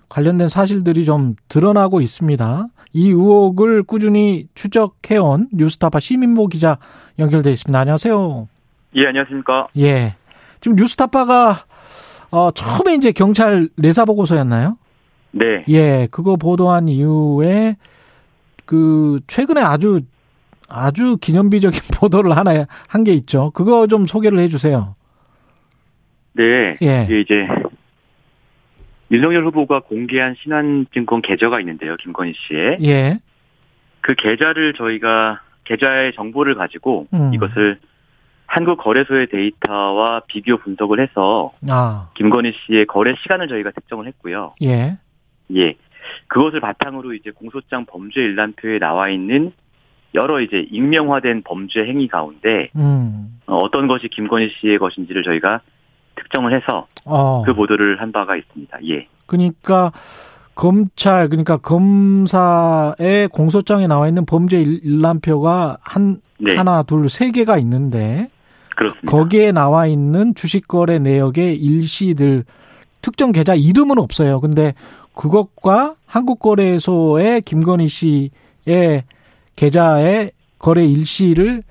관련된 사실들이 좀 드러나고 있습니다. 이 의혹을 꾸준히 추적해온 뉴스타파 시민보 기자 연결돼 있습니다. 안녕하세요. 예, 안녕하십니까. 예. 지금 뉴스타파가 어, 처음에 이제 경찰 내사 보고서였나요? 네. 예, 그거 보도한 이후에 그 최근에 아주 아주 기념비적인 보도를 하나 한 게 있죠. 그거 좀 소개를 해주세요. 네. 예. 이제 윤석열 후보가 공개한 신한증권 계좌가 있는데요, 김건희 씨의. 예. 그 계좌를 저희가 계좌의 정보를 가지고 음. 이것을 한국 거래소의 데이터와 비교 분석을 해서 아, 김건희 씨의 거래 시간을 저희가 특정을 했고요. 예. 예. 그것을 바탕으로 이제 공소장 범죄 일람표에 나와 있는 여러 이제 익명화된 범죄 행위 가운데 음. 어, 어떤 것이 김건희 씨의 것인지를 저희가 특정을 해서 어. 그 보도를 한 바가 있습니다. 예. 그러니까 검찰 그러니까 검사의 공소장에 나와 있는 범죄 일- 일람표가 한 네. 하나 둘 세 개가 있는데 그렇습니다. 거기에 나와 있는 주식 거래 내역의 일시들 특정 계좌 이름은 없어요. 근데 그것과 한국거래소의 김건희 씨의 계좌의 거래 일시를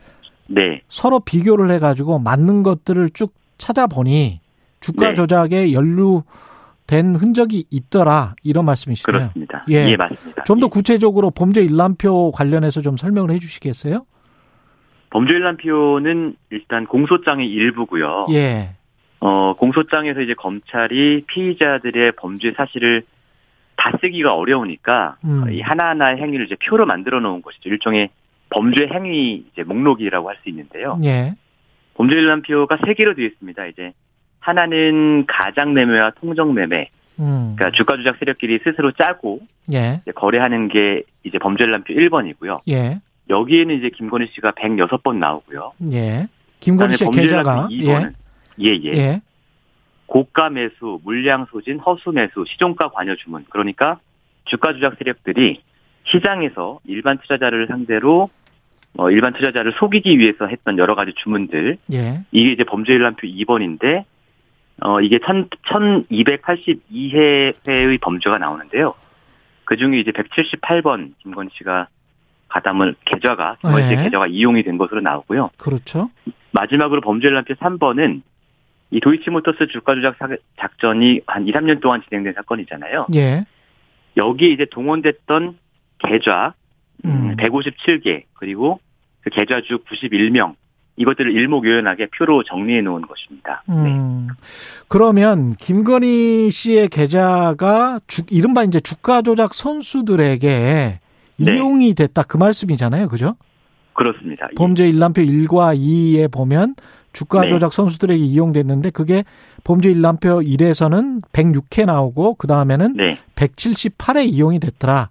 네. 서로 비교를 해가지고 맞는 것들을 쭉 찾아보니 주가 네. 조작에 된 흔적이 있더라 이런 말씀이시네요. 그렇습니다. 예, 예 맞습니다. 좀더 예. 구체적으로 범죄 일람표 관련해서 좀 설명을 해주시겠어요? 범죄 일람표는 일단 공소장의 일부고요. 예. 어 공소장에서 이제 검찰이 피의자들의 범죄 사실을 다 쓰기가 어려우니까 음. 이 하나하나의 행위를 이제 표로 만들어 놓은 것이죠. 일종의 범죄 행위 이제 목록이라고 할 수 있는데요. 예. 범죄 일람표가 세 개로 되어 있습니다. 이제 하나는 가장 매매와 통정 매매. 음. 그러니까 주가 조작 세력끼리 스스로 짜고 예. 거래하는 게 이제 범죄 일람표 1번이고요. 예. 여기에는 이제 김건희 씨가 106번 나오고요. 예. 김건희 씨의 계좌가 일람표 2번은 예, 예. 예. 고가 매수, 물량 소진, 허수 매수, 시종가 관여 주문. 그러니까 주가 조작 세력들이 시장에서 일반 투자자를 상대로 어, 일반 투자자를 속이기 위해서 했던 여러 가지 주문들. 예. 이게 이제 범죄 일람표 2번인데 어, 이게 1 1282회의 범죄가 나오는데요. 그 중에 이제 178번 김건희 씨가 가담을 계좌가, 김건희 씨의 네. 계좌가 이용이 된 것으로 나오고요. 그렇죠. 마지막으로 범죄 일람표 3번은 이 도이치모터스 주가 조작 사- 작전이 한 2, 3년 동안 진행된 사건이잖아요. 예. 여기에 이제 동원됐던 계좌 음, 음. 157개 그리고 그 계좌주 91명 이것들을 일목요연하게 표로 정리해 놓은 것입니다. 네. 음. 그러면 김건희 씨의 계좌가 주, 이른바 이제 주가 조작 선수들에게 네. 이용이 됐다 그 말씀이잖아요. 그죠? 그렇습니다. 예. 범죄 일람표 1과 2에 보면 주가 네. 조작 선수들에게 이용됐는데 그게 범죄 일람표 1에서는 106회 나오고 그 다음에는 네, 178회 이용이 됐더라.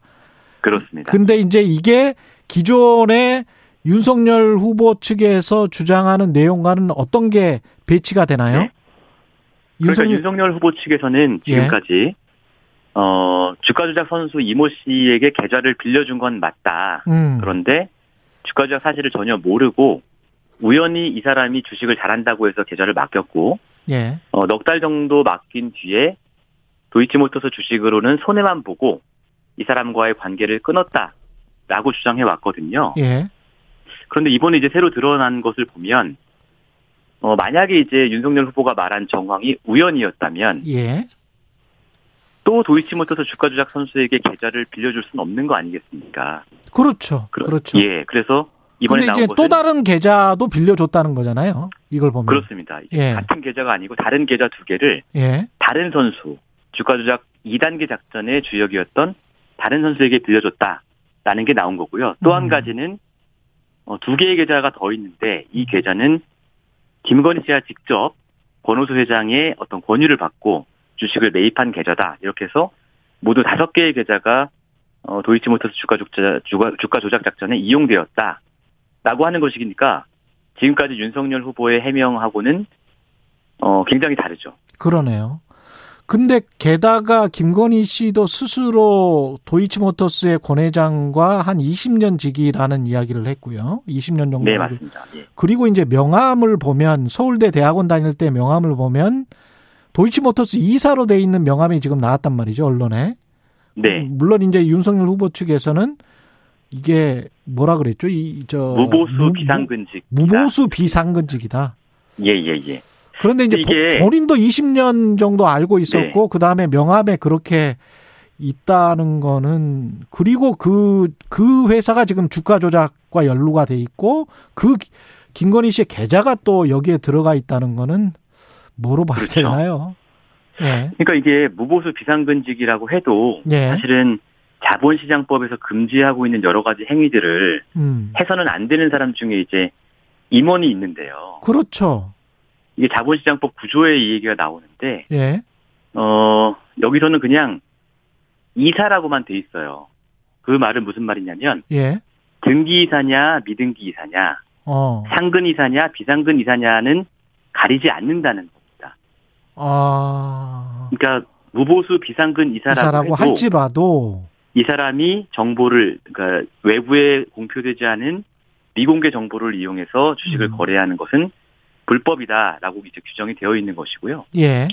그렇습니다. 근데 이제 이게 기존의 윤석열 후보 측에서 주장하는 내용과는 어떤 게 배치가 되나요? 네. 그러니까 윤석열 후보 측에서는 예. 지금까지 어 주가 조작 선수 이모 씨에게 계좌를 빌려준 건 맞다. 음. 그런데 주가 조작 사실을 전혀 모르고 우연히 이 사람이 주식을 잘한다고 해서 계좌를 맡겼고 예. 어, 넉 달 정도 맡긴 뒤에 도이치모터스 주식으로는 손해만 보고 이 사람과의 관계를 끊었다라고 주장해 왔거든요. 예. 그런데 이번에 이제 새로 드러난 것을 보면 어, 만약에 이제 윤석열 후보가 말한 정황이 우연이었다면 예. 또 도이치모터스 주가 조작 선수에게 계좌를 빌려줄 수는 없는 거 아니겠습니까? 그렇죠. 그러- 그렇죠. 예, 그래서 이번에 나온 이제 것은 또 다른 계좌도 빌려줬다는 거잖아요. 이걸 보면. 그렇습니다. 예. 같은 계좌가 아니고 다른 계좌 두 개를 예. 다른 선수 주가 조작 2단계 작전의 주역이었던 다른 선수에게 빌려줬다라는 게 나온 거고요. 또한 음. 가지는 어, 두 개의 계좌가 더 있는데 이 계좌는 김건희 씨가 직접 권오수 회장의 어떤 권유를 받고 주식을 매입한 계좌다. 이렇게 해서 모두 다섯 개의 계좌가 어, 도이치모터스 주가 조작, 주가 조작 작전에 이용되었다. 라고 하는 것이니까 지금까지 윤석열 후보의 해명하고는 어, 굉장히 다르죠. 그러네요. 근데 게다가 김건희 씨도 스스로 도이치모터스의 권 회장과 한 20년 지기라는 이야기를 했고요. 20년 정도. 네, 맞습니다. 예. 그리고 이제 명함을 보면 서울대 대학원 다닐 때 명함을 보면 도이치모터스 이사로 돼 있는 명함이 지금 나왔단 말이죠, 언론에. 네. 물론 이제 윤석열 후보 측에서는 이게 뭐라 그랬죠? 이 저 무보수 비상근직. 무보수 비상근직이다. 예, 예, 예. 그런데 이제 이게- 본- 본인도 20년 정도 알고 있었고 그 다음에 명함에 그렇게 있다는 거는 그리고 그그 회사가 지금 주가 조작과 연루가 돼 있고 그 기- 김건희 씨의 계좌가 또 여기에 들어가 있다는 거는 뭐로 봐야 그렇죠. 되나요? 예. 그러니까 이게 무보수 비상근직이라고 해도 예. 사실은 자본시장법에서 금지하고 있는 여러 가지 행위들을 음. 해서는 안 되는 사람 중에 이제 임원이 있는데요. 그렇죠. 이게 자본시장법 구조의 이 얘기가 나오는데 예. 어 여기서는 그냥 이사라고만 돼 있어요. 그 말은 무슨 말이냐면 예. 등기 이사냐 미등기 이사냐 어. 상근 이사냐 비상근 이사냐는 가리지 않는다는 겁니다. 아. 그러니까 무보수 비상근 이사라고, 이사라고 할지라도 이 사람이 정보를 그러니까 외부에 공표되지 않은 미공개 정보를 이용해서 주식을 음. 거래하는 것은 불법이다라고 이제 규정이 되어 있는 것이고요. 예.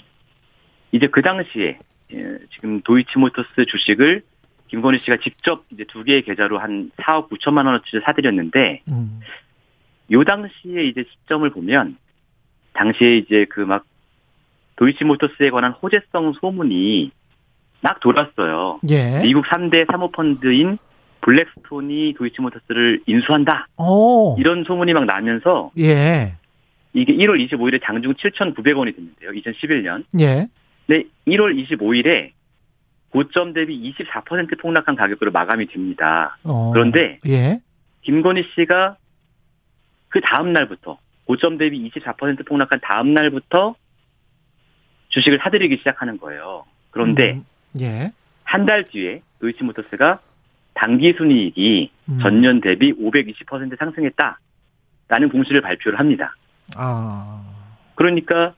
이제 그 당시에 예, 지금 도이치모터스 주식을 김건희 씨가 직접 이제 두 개의 계좌로 한 4억 9천만 원어치 사들였는데 음. 요 당시에 이제 시점을 보면 당시에 이제 그 막 도이치모터스에 관한 호재성 소문이 막 돌았어요. 예. 미국 3대 사모펀드인 블랙스톤이 도이치모터스를 인수한다. 오. 이런 소문이 막 나면서 예. 이게 1월 25일에 장중 7,900원이 됐는데요. 2011년. 예. 네, 1월 25일에 고점 대비 24% 폭락한 가격으로 마감이 됩니다. 어. 그런데 예. 김건희 씨가 그 다음 날부터 고점 대비 24% 폭락한 다음 날부터 주식을 사들이기 시작하는 거예요. 그런데 음. 예. 한 달 뒤에 도이치모터스가 당기 순이익이 음. 전년 대비 520% 상승했다라는 공시를 발표를 합니다. 아. 그러니까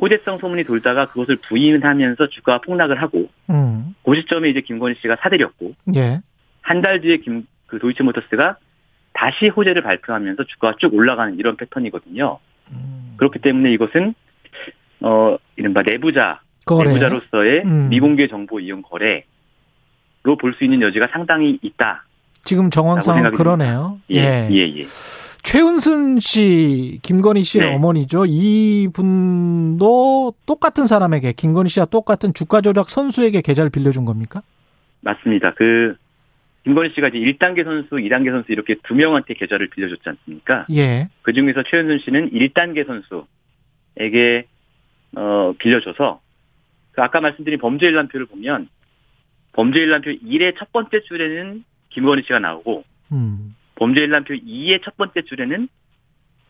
호재성 소문이 돌다가 그것을 부인하면서 주가가 폭락을 하고 음. 그 시점에 이제 김건희 씨가 사들였고 예. 한달 뒤에 김, 그 도이치모터스가 다시 호재를 발표하면서 주가가 쭉 올라가는 이런 패턴이거든요. 음. 그렇기 때문에 이것은 어 이른바 내부자 거래. 내부자로서의 음. 미공개 정보 이용 거래로 볼 수 있는 여지가 상당히 있다. 지금 정황상 그러네요. 예, 예, 예. 예. 최은순 씨, 김건희 씨의 네. 어머니죠. 이분도 똑같은 사람에게 김건희 씨와 똑같은 주가 조작 선수에게 계좌를 빌려준 겁니까? 맞습니다. 그 김건희 씨가 이제 1단계 선수, 2단계 선수 이렇게 두 명한테 계좌를 빌려줬지 않습니까? 예. 그 중에서 최은순 씨는 1단계 선수에게 어 빌려줘서 그 아까 말씀드린 범죄 일람표를 보면 범죄 일람표 1의 첫 번째 줄에는 김건희 씨가 나오고 음. 범죄 일람표 2의 첫 번째 줄에는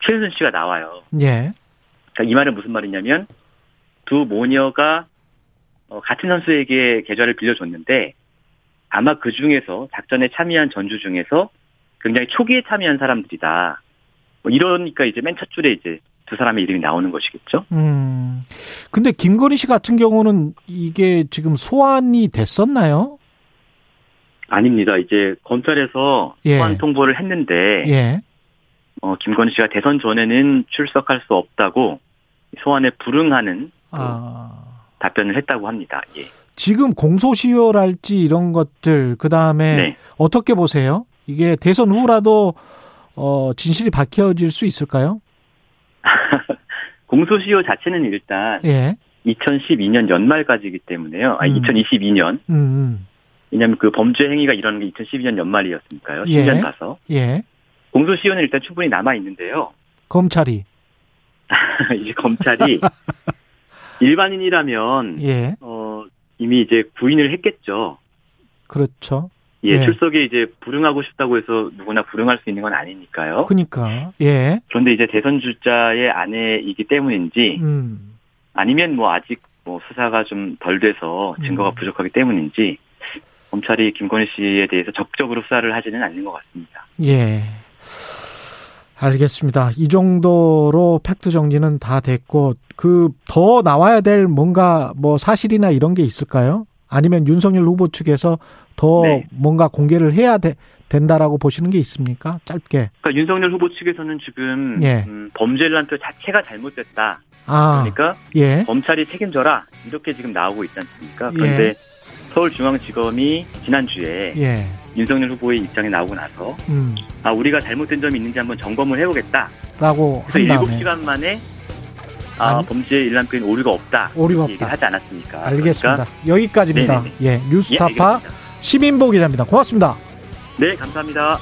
최은순 씨가 나와요. 예. 그러니까 이 말은 무슨 말이냐면 두 모녀가 어, 같은 선수에게 계좌를 빌려줬는데 아마 그 중에서 작전에 참여한 전주 중에서 굉장히 초기에 참여한 사람들이다. 뭐 이러니까 이제 맨 첫 줄에 이제 두 사람의 이름이 나오는 것이겠죠. 음. 근데 김건희 씨 같은 경우는 이게 지금 소환이 됐었나요? 아닙니다. 이제 검찰에서 예. 소환 통보를 했는데 예. 어, 김건희 씨가 대선 전에는 출석할 수 없다고 소환에 불응하는 아. 답변을 했다고 합니다. 예. 지금 공소시효랄지 이런 것들 그 다음에 네. 어떻게 보세요? 이게 대선 후라도 어, 진실이 밝혀질 수 있을까요? 공소시효 자체는 일단 예. 2012년 연말까지이기 때문에요. 아, 음. 2022년. 음. 음. 왜냐하면 그 범죄 행위가 일어난 게 2012년 연말이었으니까요. 10년 예. 가서. 예. 공소시효는 일단 충분히 남아 있는데요. 검찰이 이제 검찰이 일반인이라면 예. 어 이미 이제 부인을 했겠죠. 그렇죠. 예, 예, 출석에 이제 불응하고 싶다고 해서 누구나 불응할 수 있는 건 아니니까요. 그러니까. 예. 그런데 이제 대선 주자의 아내이기 때문인지 음. 아니면 뭐 아직 뭐 수사가 좀 덜 돼서 증거가 음. 부족하기 때문인지 검찰이 김건희 씨에 대해서 적극적으로 수사를 하지는 않는 것 같습니다. 예. 알겠습니다. 이 정도로 팩트 정리는 다 됐고 그 더 나와야 될 뭔가 뭐 사실이나 이런 게 있을까요? 아니면 윤석열 후보 측에서 더 네. 뭔가 공개를 해야 돼, 된다라고 보시는 게 있습니까? 짧게. 그러니까 윤석열 후보 측에서는 지금 예. 음, 범죄란표 자체가 잘못됐다. 아, 그러니까 예. 검찰이 책임져라 이렇게 지금 나오고 있지 않습니까? 그런데 예. 서울중앙지검이 지난주에 예. 윤석열 후보의 입장에 나오고 나서 음. 아 우리가 잘못된 점이 있는지 한번 점검을 해보겠다라고 그래서 7시간 만에 아, 범죄 일람표엔 오류가 없다. 오류가 없다. 하지 않았습니까? 알겠습니다. 그러니까. 여기까지입니다. 네네네. 예, 뉴스타파 예, 시민보 기자입니다. 고맙습니다. 네, 감사합니다.